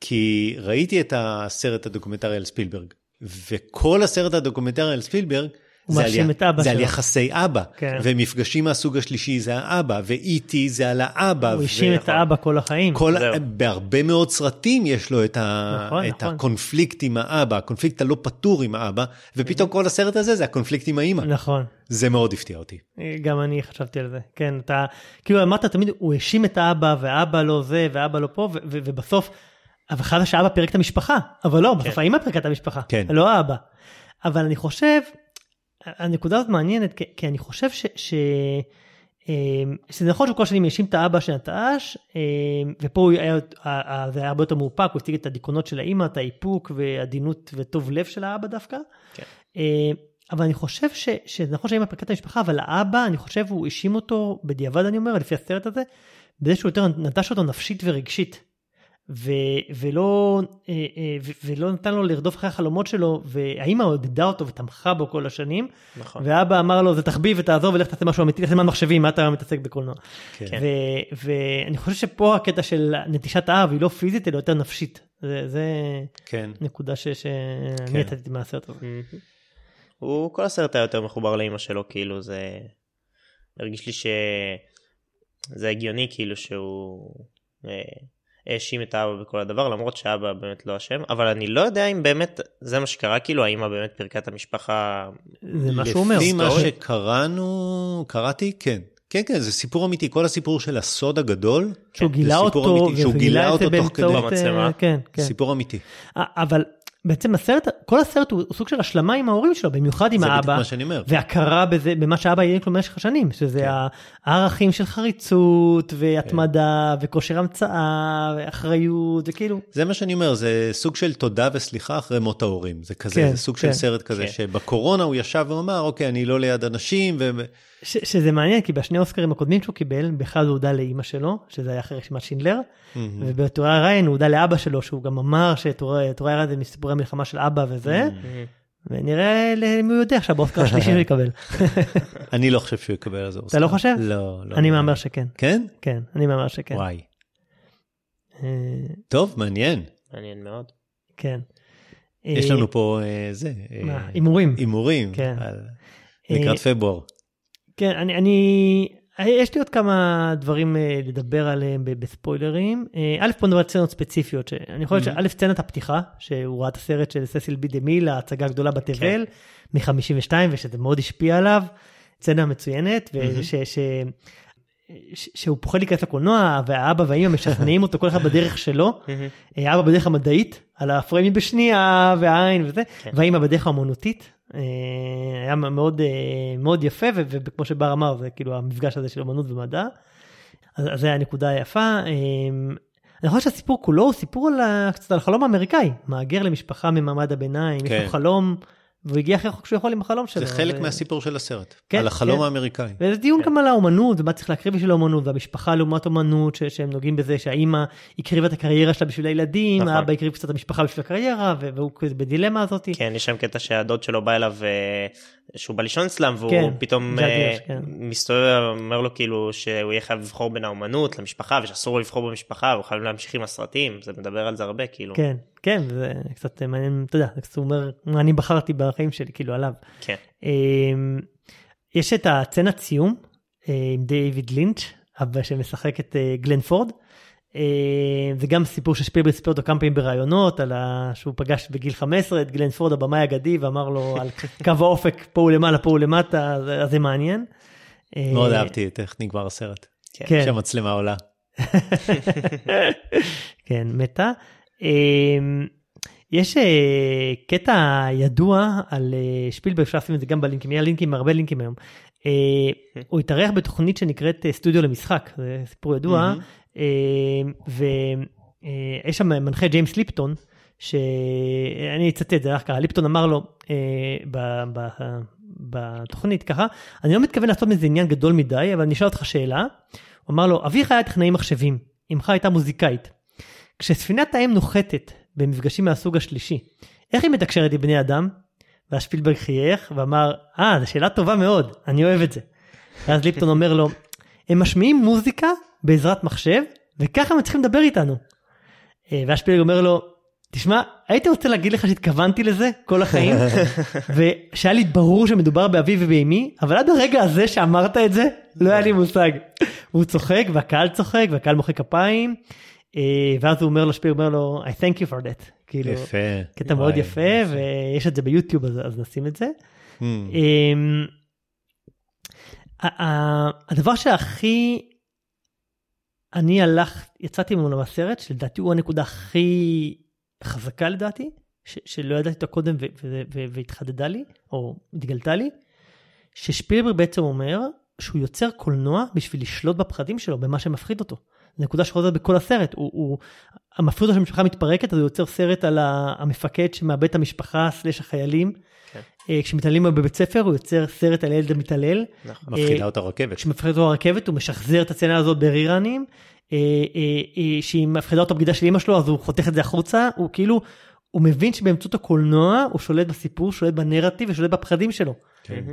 כי ראיתי את הסרט הדוקומנטרי על ספילברג, וכל הסרט הדוקומנטרי על ספילברג, זה על, זה על. יחסי אבא, כן. ומפגשים מהסוג השלישי זה האבא, ואיטי זה על האבא. הוא ו- האשים את האבא כל החיים. כל. בהרבה מאוד סרטים יש לו את, ה, נכון, את נכון. הקונפליקט עם האבא, הקונפליקט הלא פתור עם האבא, ופתאום כל הסרט הזה זה הקונפליקט עם האימא. נכון. זה מאוד הפתיע אותי. גם אני חשבתי על זה, כן, אתה, כאילו אמרת תמיד, הוא האשים את האבא, והאבא לא זה, ואבא לא פה, ו- ו- ובסוף, אבל חשב שהאבא פירק את המשפחה, אבל לא, בסוף כן. האמא פירקה את המשפחה, כן. לא האבא. אבל אני חושב, הנקודה הזאת מעניינת, כי, כי אני חושב ש... ש... אמ, שזה נכון שכל שנים האשים את האבא שנטש, אמ, ופה הוא היה, זה היה הרבה יותר מאופק, הוא הציג את הדיכאונות של האימא, את האיפוק ועדינות וטוב לב של האבא דווקא. כן. אמ, אבל אני חושב ש, שזה נכון שהאימא פרקה את המשפחה, אבל האבא, אני חושב הוא האשים אותו, בדיעבד אני אומר, לפי הסרט הזה, בזה שהוא יותר נטש אותו נפשית ורגשית. ו, ולא, אה, אה, ו, ולא נתן לו לרדוף אחרי החלומות שלו, והאימא עודדה אותו ותמכה בו כל השנים, נכון. ואבא אמר לו זה תחביב ותעזוב ולך תעשה משהו אמיתי, תעשה מה מחשבים, מה אתה מתעסק בקולנוע. כן. ו- ואני חושב שפה הקטע של נטישת האב היא לא פיזית אלא יותר נפשית. זה, זה כן. נקודה ש- שאני כן. יצאתי מהסרט הזה. מהמם. הוא כל הסרט היה יותר מחובר לאימא שלו כאילו זה הרגיש לי שזה הגיוני כאילו שהוא אה, האשים את האבא בכל הדבר למרות שאבא באמת לא אשם אבל אני לא יודע אם באמת זה מה שקרה כאילו האמא באמת פירקה את המשפחה זה מה שהוא אומר. לפי מה. שקראנו, קראתי, כן. כן, כן, זה סיפור אמיתי. כל הסיפור של הסוד הגדול, שהוא גילה סיפור אותו, אמיתי, שהוא גילה אותו תוך. כדי. במצלמה. אה, כן, כן. סיפור אמיתי. אבל בעצם הסרט, כל הסרט הוא סוג של השלמה עם ההורים שלו, במיוחד עם זה האבא. והכרה בזה, במה שאבא העניק לו במשך השנים, שזה כן. הערכים של חריצות והתמדה וכושר המצאה ואחריות וכאילו, זה מה שאני אומר, זה סוג של תודה וסליחה אחרי מות ההורים. זה כזה, כן, זה סוג כן. של סרט כזה, כן. שבקורונה הוא ישב ואמר, אוקיי, אני לא ליד אנשים, ו... ש, שזה מעניין כי בשני אוסקרים הקודמים שהוא קיבל, באחד הוא הודה לאימא שלו, שזה היה אחרי רשימת שינדלר, מהמם. ובתורי ריין הוא הודה לאבא שלו, שהוא גם אמר שתורי ריין זה מסיפורי המלחמה של אבא וזה, ונראה למי הוא יודע עכשיו באוסקר השלישי שהוא יקבל. אני לא חושב שהוא יקבל על זה אוסקר. לא חושב? לא, לא. אני מהמר שכן, כן? כן, אני מהמר שכן. וואי. אה, טוב, מעניין. מעניין מאוד. כן. יש אה, לנו פה אה, זה, מה, הימורים. הימורים. כן. לקראת פברואר. כן, אני, אני, יש לי עוד כמה דברים אה, לדבר עליהם בספוילרים. אה, א', בוא נדבר על סצנות ספציפיות, שאני חושב שא', סצנת הפתיחה, שהוא ראה את הסרט של ססיל בי דה מיל, ההצגה הגדולה בתבל, מ-52, ושזה מאוד השפיע עליו, סצנה מצוינת. ש- שהוא פוחד להיכנס לקולנוע והאבא והאמא משכנעים אותו כל אחד בדרך שלו, אה, אבא בדרך המדעית על הפריימים בשנייה והעין וזה, כן. והאמא בדרך האמנותית. אה, היה מאוד אה, מאוד יפה וכמו שבר אמר זה כאילו המפגש הזה של אמנות ומדע. אז אז זה היה נקודה יפה. אה, אני חושב שהסיפור כולו הוא סיפור על קצת על החלום האמריקאי, מהגר למשפחה ממעמד הביניים, יש כן. לו חלום, והוא הגיע הכי רחוק שהוא יכול עם החלום שלו. זה חלק ו- מהסיפור של הסרט. כן, על החלום כן. האמריקאי. וזה דיון כן. גם על האומנות ומה צריך להקריב בשביל האומנות והמשפחה לעומת אומנות ש- שהם נוגעים בזה שהאימא הקריבה את הקריירה שלה בשביל הילדים, נכון. האבא הקריב קצת את המשפחה בשביל הקריירה והוא בדילמה הזאת. כן יש שם קטע שהדוד שלו בא אליו שהוא בא לישון אצלם והוא כן, פתאום הירש, כן. מסתובב אומר לו כאילו שהוא יהיה חייב לבחור בין האומנות למשפחה ושאסור לו לבחור במשפחה הוא חייב להמשיך עם הסרטים זה מדבר על זה הרבה כאילו כן, כן, זה קצת מעניין, אתה יודע, זה קצת אומר, מה אני בחרתי בחיים שלי, כאילו עליו. כן. אמ, יש את הצנת סיום אה, עם דיוויד לינץ', אבא שמשחק את אה, גלן פורד. אה, זה גם סיפור ששפילברג סיפר אותו כמה פעמים בראיונות, על ה... שהוא פגש בגיל 15 את גלן פורד הבמאי האגדי ואמר לו על קו האופק, פה הוא למעלה, פה הוא למטה, אז זה מעניין. אה, מאוד אהבתי את איך נגמר הסרט. כן. כשהמצלמה עולה. כן, מתה. אמ, יש אה, קטע ידוע על אה, שפילברג, אפשר לשים את זה גם בלינקים, יהיה לינקים, הרבה לינקים היום. אה, הוא התארח בתוכנית שנקראת אה, סטודיו למשחק, זה סיפור ידוע. ויש שם מנחה ג'יימס ליפטון, שאני אצטט, זה היה ככה, ליפטון אמר לו אה, ב- ב- בתוכנית ככה, אני לא מתכוון לעשות מזה עניין גדול מדי, אבל אני אשאל אותך שאלה. הוא אמר לו, אביך היה טכנאי מחשבים, אמך הייתה מוזיקאית. כשספינת האם נוחתת במפגשים מהסוג השלישי, איך היא מתקשרת עם בני אדם? ואז שפילברג חייך ואמר, אה, זו שאלה טובה מאוד, אני אוהב את זה. ואז ליפטון אומר לו, הם משמיעים מוזיקה בעזרת מחשב, וככה הם צריכים לדבר איתנו. אה, שפילברג אומר לו, תשמע, הייתי רוצה להגיד לך שהתכוונתי לזה כל החיים, ושהיה לי ברור שמדובר באבי ובאמי, אבל עד הרגע הזה שאמרת את זה, לא היה לי מושג. והוא צוחק, והקהל צוחק, והקהל מוחא כפיים, אה, ואז הוא אומר לו, שפילברג אומר לו, I thank you for that. כאילו, יפה. קטע מאוד וואי, יפה, ויש את זה ביוטיוב, אז, אז נשים את זה. Hmm. אמ, הדבר שהכי אני הלך, יצאתי ממנו מהסרט, שלדעתי הוא הנקודה הכי חזקה לדעתי, ש- שלא ידעתי אותה קודם ו- ו- ו- והתחדדה לי, או התגלתה לי, ששפילברג בעצם אומר שהוא יוצר קולנוע בשביל לשלוט בפחדים שלו, במה שמפחיד אותו. נקודה שחוזרת בכל הסרט, הוא, הוא המפחיד אותו שהמשפחה מתפרקת, אז הוא יוצר סרט על המפקד שמאבד את המשפחה סלש החיילים. כן. אה, כשמתעללים בו בבית ספר הוא יוצר סרט על הילד המתעלל. נכון. מפחידה אה, אותה רכבת. כשמפחיד אותו הרכבת הוא משחזר את הסצנה הזאת בריראנים. אה, שהיא מפחידה אותו בגידה של אמא שלו אז הוא חותך את זה החוצה הוא כאילו הוא מבין שבאמצעות הקולנוע הוא שולט בסיפור שולט בנרטיב ושולט בפחדים שלו. כן.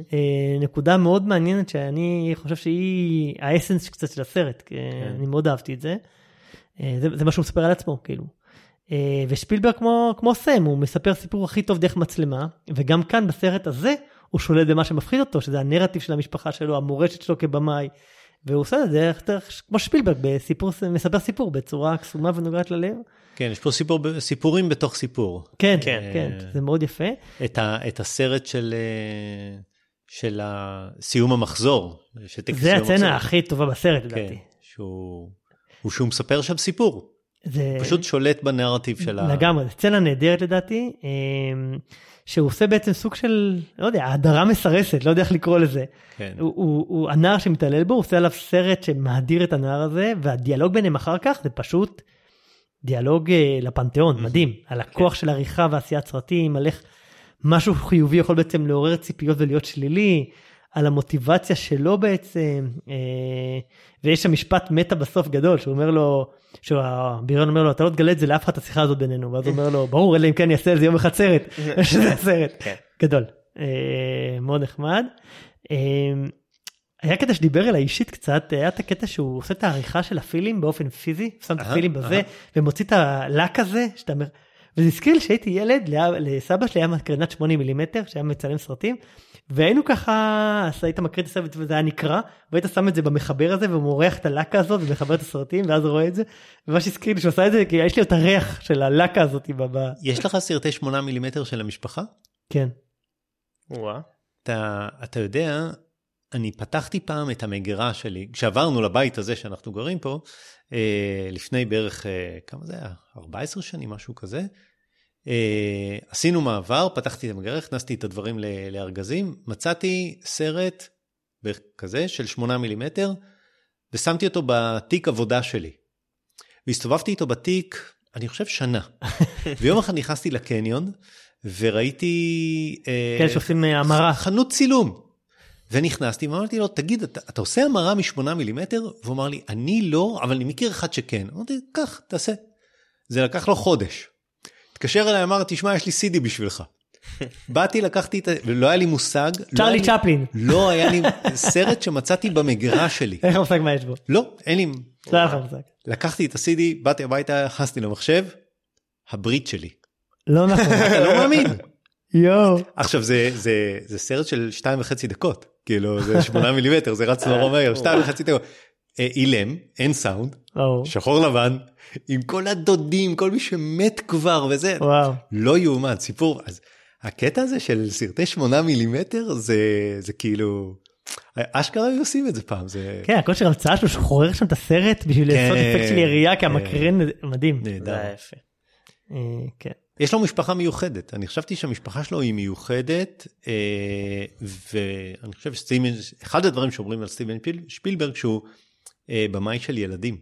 נקודה מאוד מעניינת שאני חושב שהיא האסנס קצת של הסרט כי אני מאוד אהבתי את זה. זה, זה מה שהוא מספר על עצמו כאילו. אה, ושפילברג כמו כמו סם הוא מספר סיפור הכי טוב דרך מצלמה וגם כאן בסרט הזה הוא שולט במה שמפחיד אותו שזה הנרטיב של המשפחה שלו המורשת שלו כבמאי. והוא עושה את זה דרך, דרך כמו שפילברג בסיפור מספר סיפור בצורה קסומה ונוגעת ללב. כן, יש פה סיפור, סיפורים בתוך סיפור. כן כן. כן, כן זה מאוד יפה. את, ה, את הסרט של, אה, של סיום המחזור. שטקס זה סיום הצצנה המחזור. הכי טובה בסרט כן, לדעתי. שהוא, הוא שהוא מספר שם סיפור. זה פשוט שולט בנרטיב של ה... לגמרי, סצנה נהדרת לדעתי, אמ, שהוא עושה בעצם סוג של, לא יודע, הדרה מסרסת, לא יודע איך לקרוא לזה. כן. הוא, הוא, הוא הנער שמתעלל בו, הוא עושה עליו סרט שמאדיר את הנער הזה, והדיאלוג ביניהם אחר כך זה פשוט דיאלוג אה, לפנתיאון, מדהים, על הכוח של עריכה ועשיית סרטים, על איך משהו חיובי יכול בעצם לעורר ציפיות ולהיות שלילי, על המוטיבציה שלו בעצם, אה, ויש שם משפט מטה בסוף גדול, שהוא אומר לו, שהביריון אומר לו, אתה לא תגלה את זה לאף אחד את השיחה הזאת בינינו, ואז הוא אומר לו, ברור, אלא אם כן יעשה על זה יום אחד סרט, שזה הסרט, כן. גדול, אה, מאוד נחמד. אה, היה קטע שדיבר אליי אישית קצת, היה את הקטע שהוא עושה את העריכה של הפילים באופן פיזי, שם את הפילים בזה. ומוציא את הלק הזה, שאתה אומר, וזה הזכיר לי שהייתי ילד, לסבא שלי היה מקרנת 80 מילימטר, שהיה מצלם סרטים, והיינו ככה, אז היית מקריא את הסרט וזה היה נקרע, והיית שם את זה במחבר הזה ומורח את הלקה הזאת ומחבר את הסרטים, ואז רואה את זה, ומה שהזכיר לי שהוא עשה את זה, כי יש לי את הריח של הלקה הזאת, ב- ב- יש לך סרטי 8 מילימטר של המשפחה? כן. וואה. אתה, אתה יודע, אני פתחתי פעם את המגירה שלי, כשעברנו לבית הזה שאנחנו גרים פה, אה, לפני בערך, אה, כמה זה היה? 14 שנים, משהו כזה. אה, עשינו מעבר, פתחתי את המגירה, הכנסתי את הדברים לארגזים, מצאתי סרט כזה של 8 מילימטר, ושמתי אותו בתיק עבודה שלי. והסתובבתי איתו בתיק, אני חושב שנה. ויום אחד נכנסתי לקניון, וראיתי... אה, כן, שעושים אה, המרה. חנות צילום. ונכנסתי ואמרתי לו, תגיד, אתה, אתה עושה המרה משמונה מילימטר? והוא אמר לי, אני לא, אבל אני מכיר אחד שכן. אמרתי, קח, תעשה. זה לקח לו חודש. התקשר אליי, אמר, תשמע, יש לי CD בשבילך. באתי, לקחתי את ה... ולא היה לי מושג. לא צ'רלי צ'פלין. לא היה לי סרט שמצאתי במגירה שלי. אין לך מושג מה יש בו. לא, אין לי... לא היה לך מושג. לקחתי את ה-CD, באתי הביתה, נכנסתי למחשב, הברית שלי. לא נכון. אתה לא מאמין. יואו. עכשיו זה, זה, זה סרט של שתיים וחצי דקות, כאילו זה שמונה מילימטר, זה רץ נורא מהר, שתיים וחצי דקות. אה, אילם, אין סאונד. שחור לבן, עם כל הדודים, כל מי שמת כבר וזה, וואו. לא יאומן, סיפור, אז הקטע הזה של סרטי שמונה מילימטר זה, זה כאילו, אשכרה היו עושים את זה פעם, זה כן, הכושר המצאה שלו שחורר שם את הסרט בשביל כן, לעשות אפקט של ירייה, כי. המקרן מדהים. זה נהדר. היה יפה. אה, כן. יש לו משפחה מיוחדת, אני חשבתי שהמשפחה שלו היא מיוחדת, אה, ואני חושב שסטיבן, אחד הדברים שאומרים על סטיבן פיל- שפילברג שהוא אה, במאי של ילדים,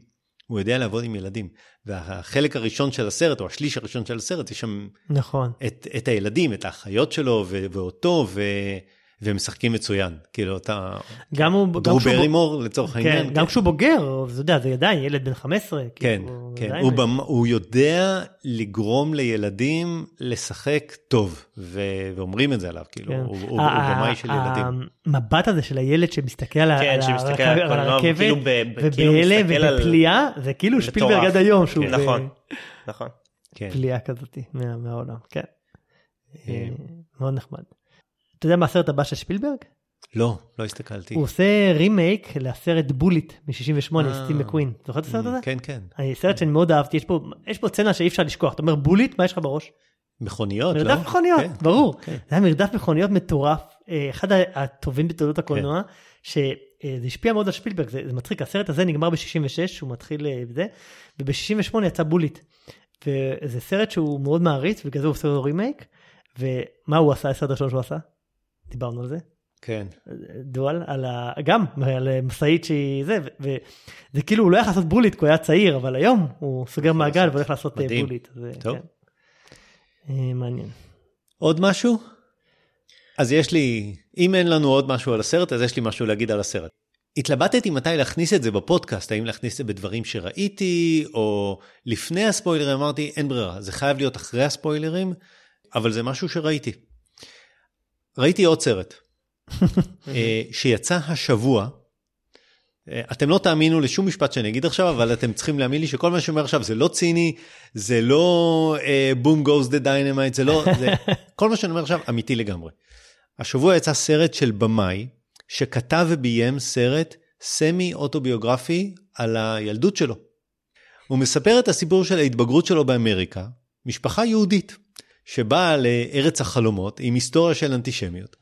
הוא יודע לעבוד עם ילדים, והחלק הראשון של הסרט, או השליש הראשון של הסרט, יש שם נכון. את, את הילדים, את האחיות שלו ו- ואותו, ו- והם משחקים מצוין, כאילו אתה, גם הוא... דרו כשהוא ב- ברימור לצורך העניין, כן, גם כשהוא בוגר, אתה יודע, זה עדיין ילד בן 15. כן, כאילו, כן, עדיין- הוא, במ... הוא יודע לגרום לילדים לשחק טוב, ו... ואומרים את זה עליו, כאילו, כן. הוא, הוא, הוא במאי של ילדים. המבט הזה של הילד שמסתכל על כן, על שמסתכל על הקולנוע, הרכבת, וכאילו ב- ב- כאילו ובהלם מסתכל על- ובפליאה, זה כאילו. שפילברג עד היום, שהוא כן, נכון, נכון. כן. בפליאה כזאת מה- מהעולם, כן. אה, אה, מאוד נחמד. אתה יודע מה הסרט הבא של שפילברג? לא, לא הסתכלתי. הוא עושה רימייק לסרט בוליט מ-68, אה. סטים מקווין. זוכר את הסרט הזה? כן, כן. אה, סרט שאני מאוד אהבתי, יש פה- יש פה סצנה שאי אפשר לשכוח. אתה אומר בוליט, מה יש לך בראש? מכוניות, לא? מרדף מכוניות, כן. ברור. כן. זה היה מרדף מכוניות מטורף, אה, אחד הטובים בתולדות הקולנוע, שזה השפיע מאוד על שפילברג, זה זה מצחיק, הסרט הזה נגמר ב-66, הוא מתחיל בזה, וב-68 יצא בוליט. וזה סרט שהוא מאוד מעריץ, בגלל זה הוא עושה לו רימייק, ומה הוא עשה, הסרט הראשון שהוא עשה? דיברנו על זה. כן. דואל, על ה... גם על משאית שהיא זה, וזה כאילו הוא לא היה לעשות בוליט כי הוא היה צעיר, אבל היום הוא סוגר מעגל לעשות. והולך לעשות אה, מדהים. בוליט. אז, אה, טוב. כן. אה, מעניין. עוד משהו? אז יש לי, אם אין לנו עוד משהו על הסרט, אז יש לי משהו להגיד על הסרט. התלבטתי מתי להכניס את זה בפודקאסט, האם להכניס את זה בדברים שראיתי, או לפני הספוילרים, אמרתי, אין ברירה, זה חייב להיות אחרי הספוילרים, אבל זה משהו שראיתי. ראיתי עוד סרט, אה, שיצא השבוע. אה, אתם לא תאמינו לשום משפט שאני אגיד עכשיו, אבל אתם צריכים להאמין לי שכל מה שאני אומר עכשיו זה לא ציני, זה לא boom goes the dynamite, זה לא, זה, כל מה שאני אומר עכשיו אמיתי לגמרי. השבוע יצא סרט של במאי, שכתב וביים סרט סמי אוטוביוגרפי על הילדות שלו. הוא מספר את הסיפור של ההתבגרות שלו באמריקה, משפחה יהודית, שבאה לארץ החלומות עם היסטוריה של אנטישמיות.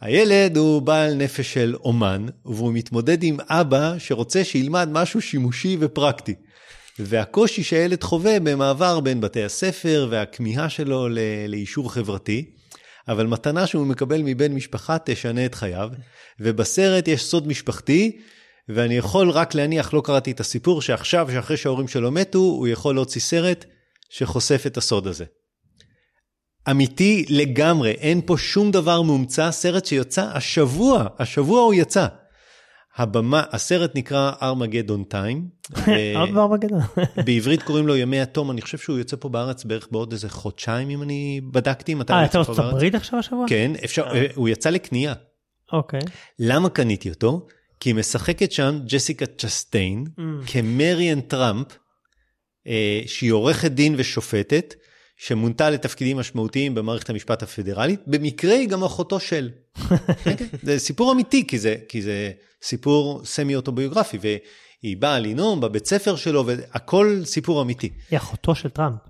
הילד הוא בעל נפש של אומן, והוא מתמודד עם אבא שרוצה שילמד משהו שימושי ופרקטי. והקושי שהילד חווה במעבר בין בתי הספר והכמיהה שלו לאישור חברתי, אבל מתנה שהוא מקבל מבן משפחה תשנה את חייו, ובסרט יש סוד משפחתי, ואני יכול רק להניח, לא קראתי את הסיפור, שעכשיו, שאחרי שההורים שלו מתו, הוא יכול להוציא סרט שחושף את הסוד הזה. אמיתי לגמרי, אין פה שום דבר מומצא, סרט שיוצא השבוע, השבוע הוא יצא. הבמה, הסרט נקרא ארמגדון טיים. עוד בגדול. בעברית קוראים לו ימי התום, אני חושב שהוא יוצא פה בארץ בערך בעוד איזה חודשיים, אם אני בדקתי אה, יצא פה ארצות בארץ. הברית עכשיו השבוע? כן, אפשר, אה. הוא יצא לקנייה. אוקיי. למה קניתי אותו? כי משחקת שם ג'סיקה צ'סטיין Mm. כמריאן טראמפ, אה, שהיא עורכת דין ושופטת, שמונתה לתפקידים משמעותיים במערכת המשפט הפדרלית, במקרה היא גם אחותו של. כן, זה סיפור אמיתי, כי זה, כי זה סיפור סמי אוטוביוגרפי, והיא באה לנאום בבית ספר שלו, והכל סיפור אמיתי. היא אחותו של טראמפ.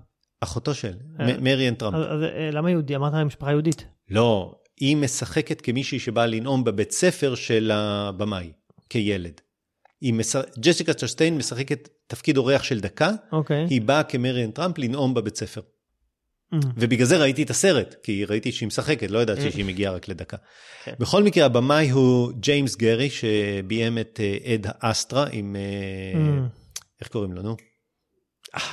אחותו של, אה. מריאן טראמפ. אז אה, למה יהודי? אמרת משפחה יהודית. לא, היא משחקת כמישהי שבאה לנאום בבית ספר של הבמאי, כילד. מש... ג'סיקה צ'סטיין משחקת תפקיד אורח של דקה, אוקיי. היא באה כמריאן טראמפ לנאום בבית ספר. Mm. ובגלל זה ראיתי את הסרט, כי ראיתי שהיא משחקת, לא ידעתי שהיא מגיעה רק לדקה. כן. בכל מקרה, הבמאי הוא ג'יימס גרי, שביים את אה, אד אסטרה עם, אה, Mm. איך קוראים לו, נו? אה,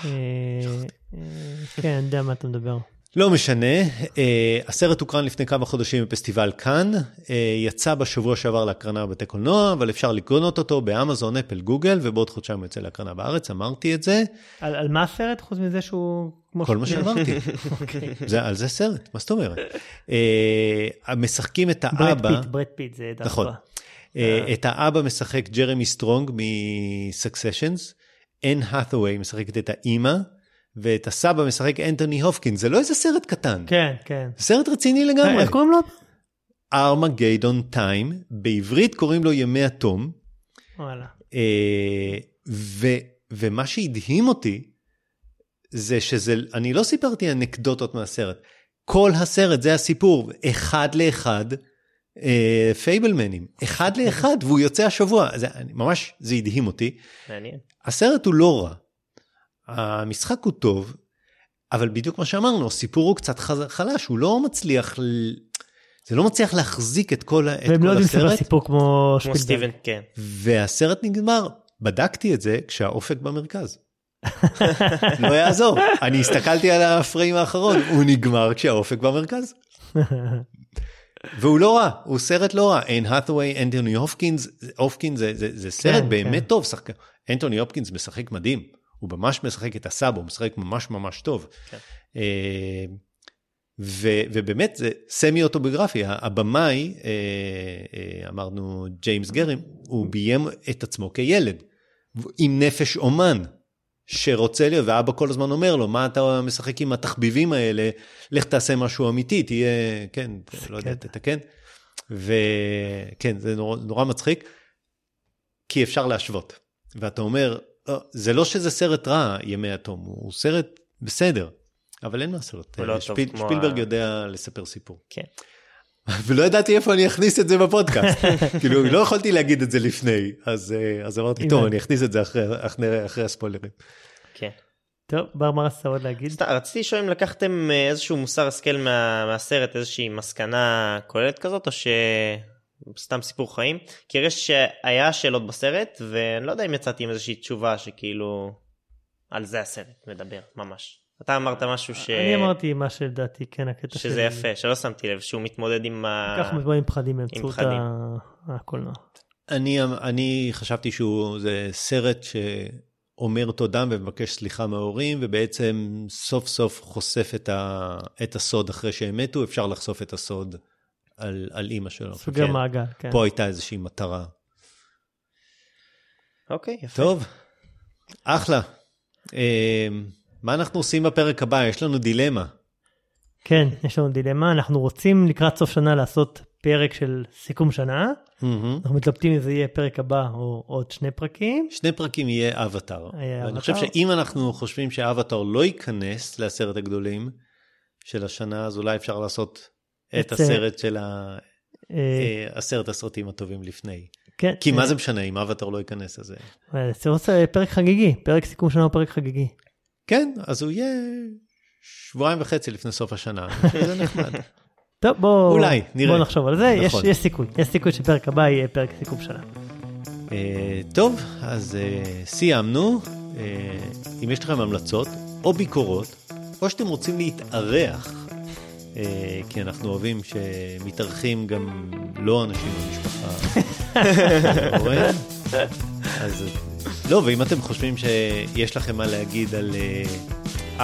כן, אני יודע מה אתה מדבר. לא משנה, אה, הסרט הוקרן לפני כמה חודשים בפסטיבל כאן, אה, יצא בשבוע שעבר להקרנה בבתי קולנוע, אבל אפשר לקנות אותו באמזון, אפל, גוגל, ובעוד חודשיים הוא יוצא להקרנה בארץ, אמרתי את זה. על, על מה הסרט חוץ מזה שהוא... כל מה שאמרתי. אוקיי. זה, על זה סרט, מה זאת אומרת? אה, משחקים את ברד האבא, פיט, ברד פיט זה דווקא. נכון. אה, את האבא משחק ג'רמי סטרונג מ Succession, אן האת'ווי משחקת את האימא, ואת הסבא משחק אנטוני הופקין, זה לא איזה סרט קטן, כן, כן. סרט רציני לגמרי. איך קוראים לו? Armageddon Time, בעברית קוראים לו ימי התום, וואלה. אה, ו, ומה שהדהים אותי, זה שזה, אני לא סיפרתי אנקדוטות מהסרט, כל הסרט זה הסיפור, אחד לאחד, אה, פייבלמנים, אחד לאחד, והוא יוצא השבוע, זה, ממש, זה הדהים אותי. מעניין. הסרט הוא לא רע, המשחק הוא טוב, אבל בדיוק מה שאמרנו, הסיפור הוא קצת חלש, הוא לא מצליח. זה לא מצליח להחזיק את כל, את והם כל לא יודעים לספר הסרט, סיפור כמו שפילברג. סטיבן, כן. והסרט נגמר, בדקתי את זה כשהאופק במרכז. לא יעזור, אני הסתכלתי על הפריים האחרון, הוא נגמר כשהאופק במרכז. והוא לא רע, הוא סרט לא רע, אין האת'ווי, אנטוני הופקינס, הופקינס זה, זה, זה סרט כן, באמת כן. טוב, שחק... אנטוני הופקינס משחק מדהים, הוא ממש משחק את הסאבו, הוא משחק ממש ממש טוב. כן. אה, ו, ובאמת זה סמי אוטוביוגרפי, הבמאי, אה, אה, אמרנו ג'יימס גרם, הוא ביים את עצמו כילד, עם נפש אומן. שרוצה להיות, ואבא כל הזמן אומר לו, מה אתה משחק עם התחביבים האלה, לך תעשה משהו אמיתי, תהיה, כן, לא יודע. תתקן. וכן, זה נורא, נורא מצחיק, כי אפשר להשוות. ואתה אומר, "לא, זה לא שזה סרט רע, ימי התום, הוא סרט בסדר, אבל אין מה לעשות. לא שפיל, שפילברג ה- יודע לספר סיפור. כן. ולא ידעתי איפה אני אכניס את זה בפודקאסט. כאילו, לא יכולתי להגיד את זה לפני, אז, אה, אז אמרתי, טוב. אני אכניס את זה אחרי, אחרי, אחרי הספוילרים. כן. טוב, בר, מה רצית עוד להגיד? סתם, רציתי לשאול אם לקחתם אה, איזשהו מוסר השכל מה, מהסרט, איזושהי מסקנה כוללת כזאת, או שסתם סיפור חיים? כי הרגשתי שהיה שאלות בסרט, ואני לא יודע אם יצאתי עם איזושהי תשובה שכאילו על זה הסרט מדבר, ממש. אתה אמרת משהו ש... אני אמרתי מה שלדעתי, כן, הקטע שזה יפה, שלא שמתי לב, שהוא מתמודד עם ה... ככה מתמודד עם פחדים באמצעות הקולנוע. אני, אני חשבתי שהוא, זה סרט שאומר תודה ומבקש סליחה מההורים, ובעצם סוף סוף חושף את, ה, את הסוד אחרי שהם מתו, אפשר לחשוף את הסוד על, על אימא שלו. סוגר כן. מעגל, כן. פה הייתה איזושהי מטרה. אוקיי, יפה. טוב, אחלה. אה, מה אנחנו עושים בפרק הבא? יש לנו דילמה. כן, יש לנו דילמה, אנחנו רוצים לקראת סוף שנה לעשות פרק של סיכום שנה, מהמם. אנחנו מתלבטים אם זה יהיה פרק הבא או עוד שני פרקים. שני פרקים יהיה אבטאר. יהיה ואני חושב. שאם אנחנו חושבים שאבטאר לא ייכנס לעשרת הגדולים של השנה, אז אולי אפשר לעשות את אה, הסרט של ה- אה, אה, עשרת הסרטים הטובים לפני. כן, כי אה, מה זה משנה אם אבטאר לא ייכנס לזה? אה, זה פרק חגיגי, פרק סיכום שנה הוא פרק חגיגי. כן, אז הוא יהיה שבועיים וחצי לפני סוף השנה. זה נחמד. טוב, בואו אולי, נראה. בוא נחשוב על זה, יש, נכון. יש סיכוי, יש סיכוי שפרק הבא יהיה פרק סיכום שנה. אה, טוב, אז אה, סיימנו. אה, אם יש לכם המלצות או ביקורות, או שאתם רוצים להתארח, אה, כי אנחנו אוהבים שמתארחים גם לא אנשים במשפחה. אה, אז לא, ואם אתם חושבים שיש לכם מה להגיד על אה,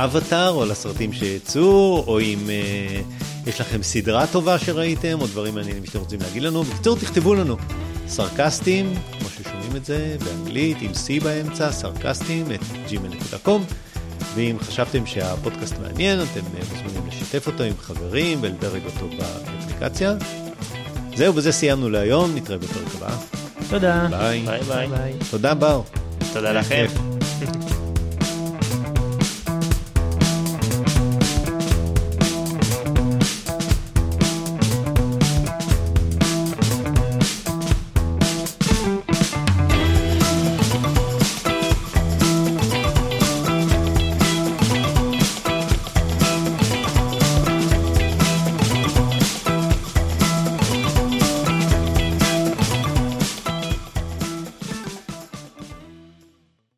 אבטאר או על הסרטים שיצאו, או אם אה, יש לכם סדרה טובה שראיתם, או דברים מעניינים שאתם רוצים להגיד לנו, בקיצור תכתבו לנו. סרקסטים, כמו ששומעים את זה באנגלית, עם C באמצע, סרקסטים, at gmail.com. ואם חשבתם שהפודקאסט מעניין, אתם מוזמנים לשתף אותו עם חברים ולדרג אותו באפליקציה. זהו, בזה סיימנו להיום, נתראה בפרק הבא. תודה. ביי. ביי ביי. ביי. תודה בר. תודה לכם.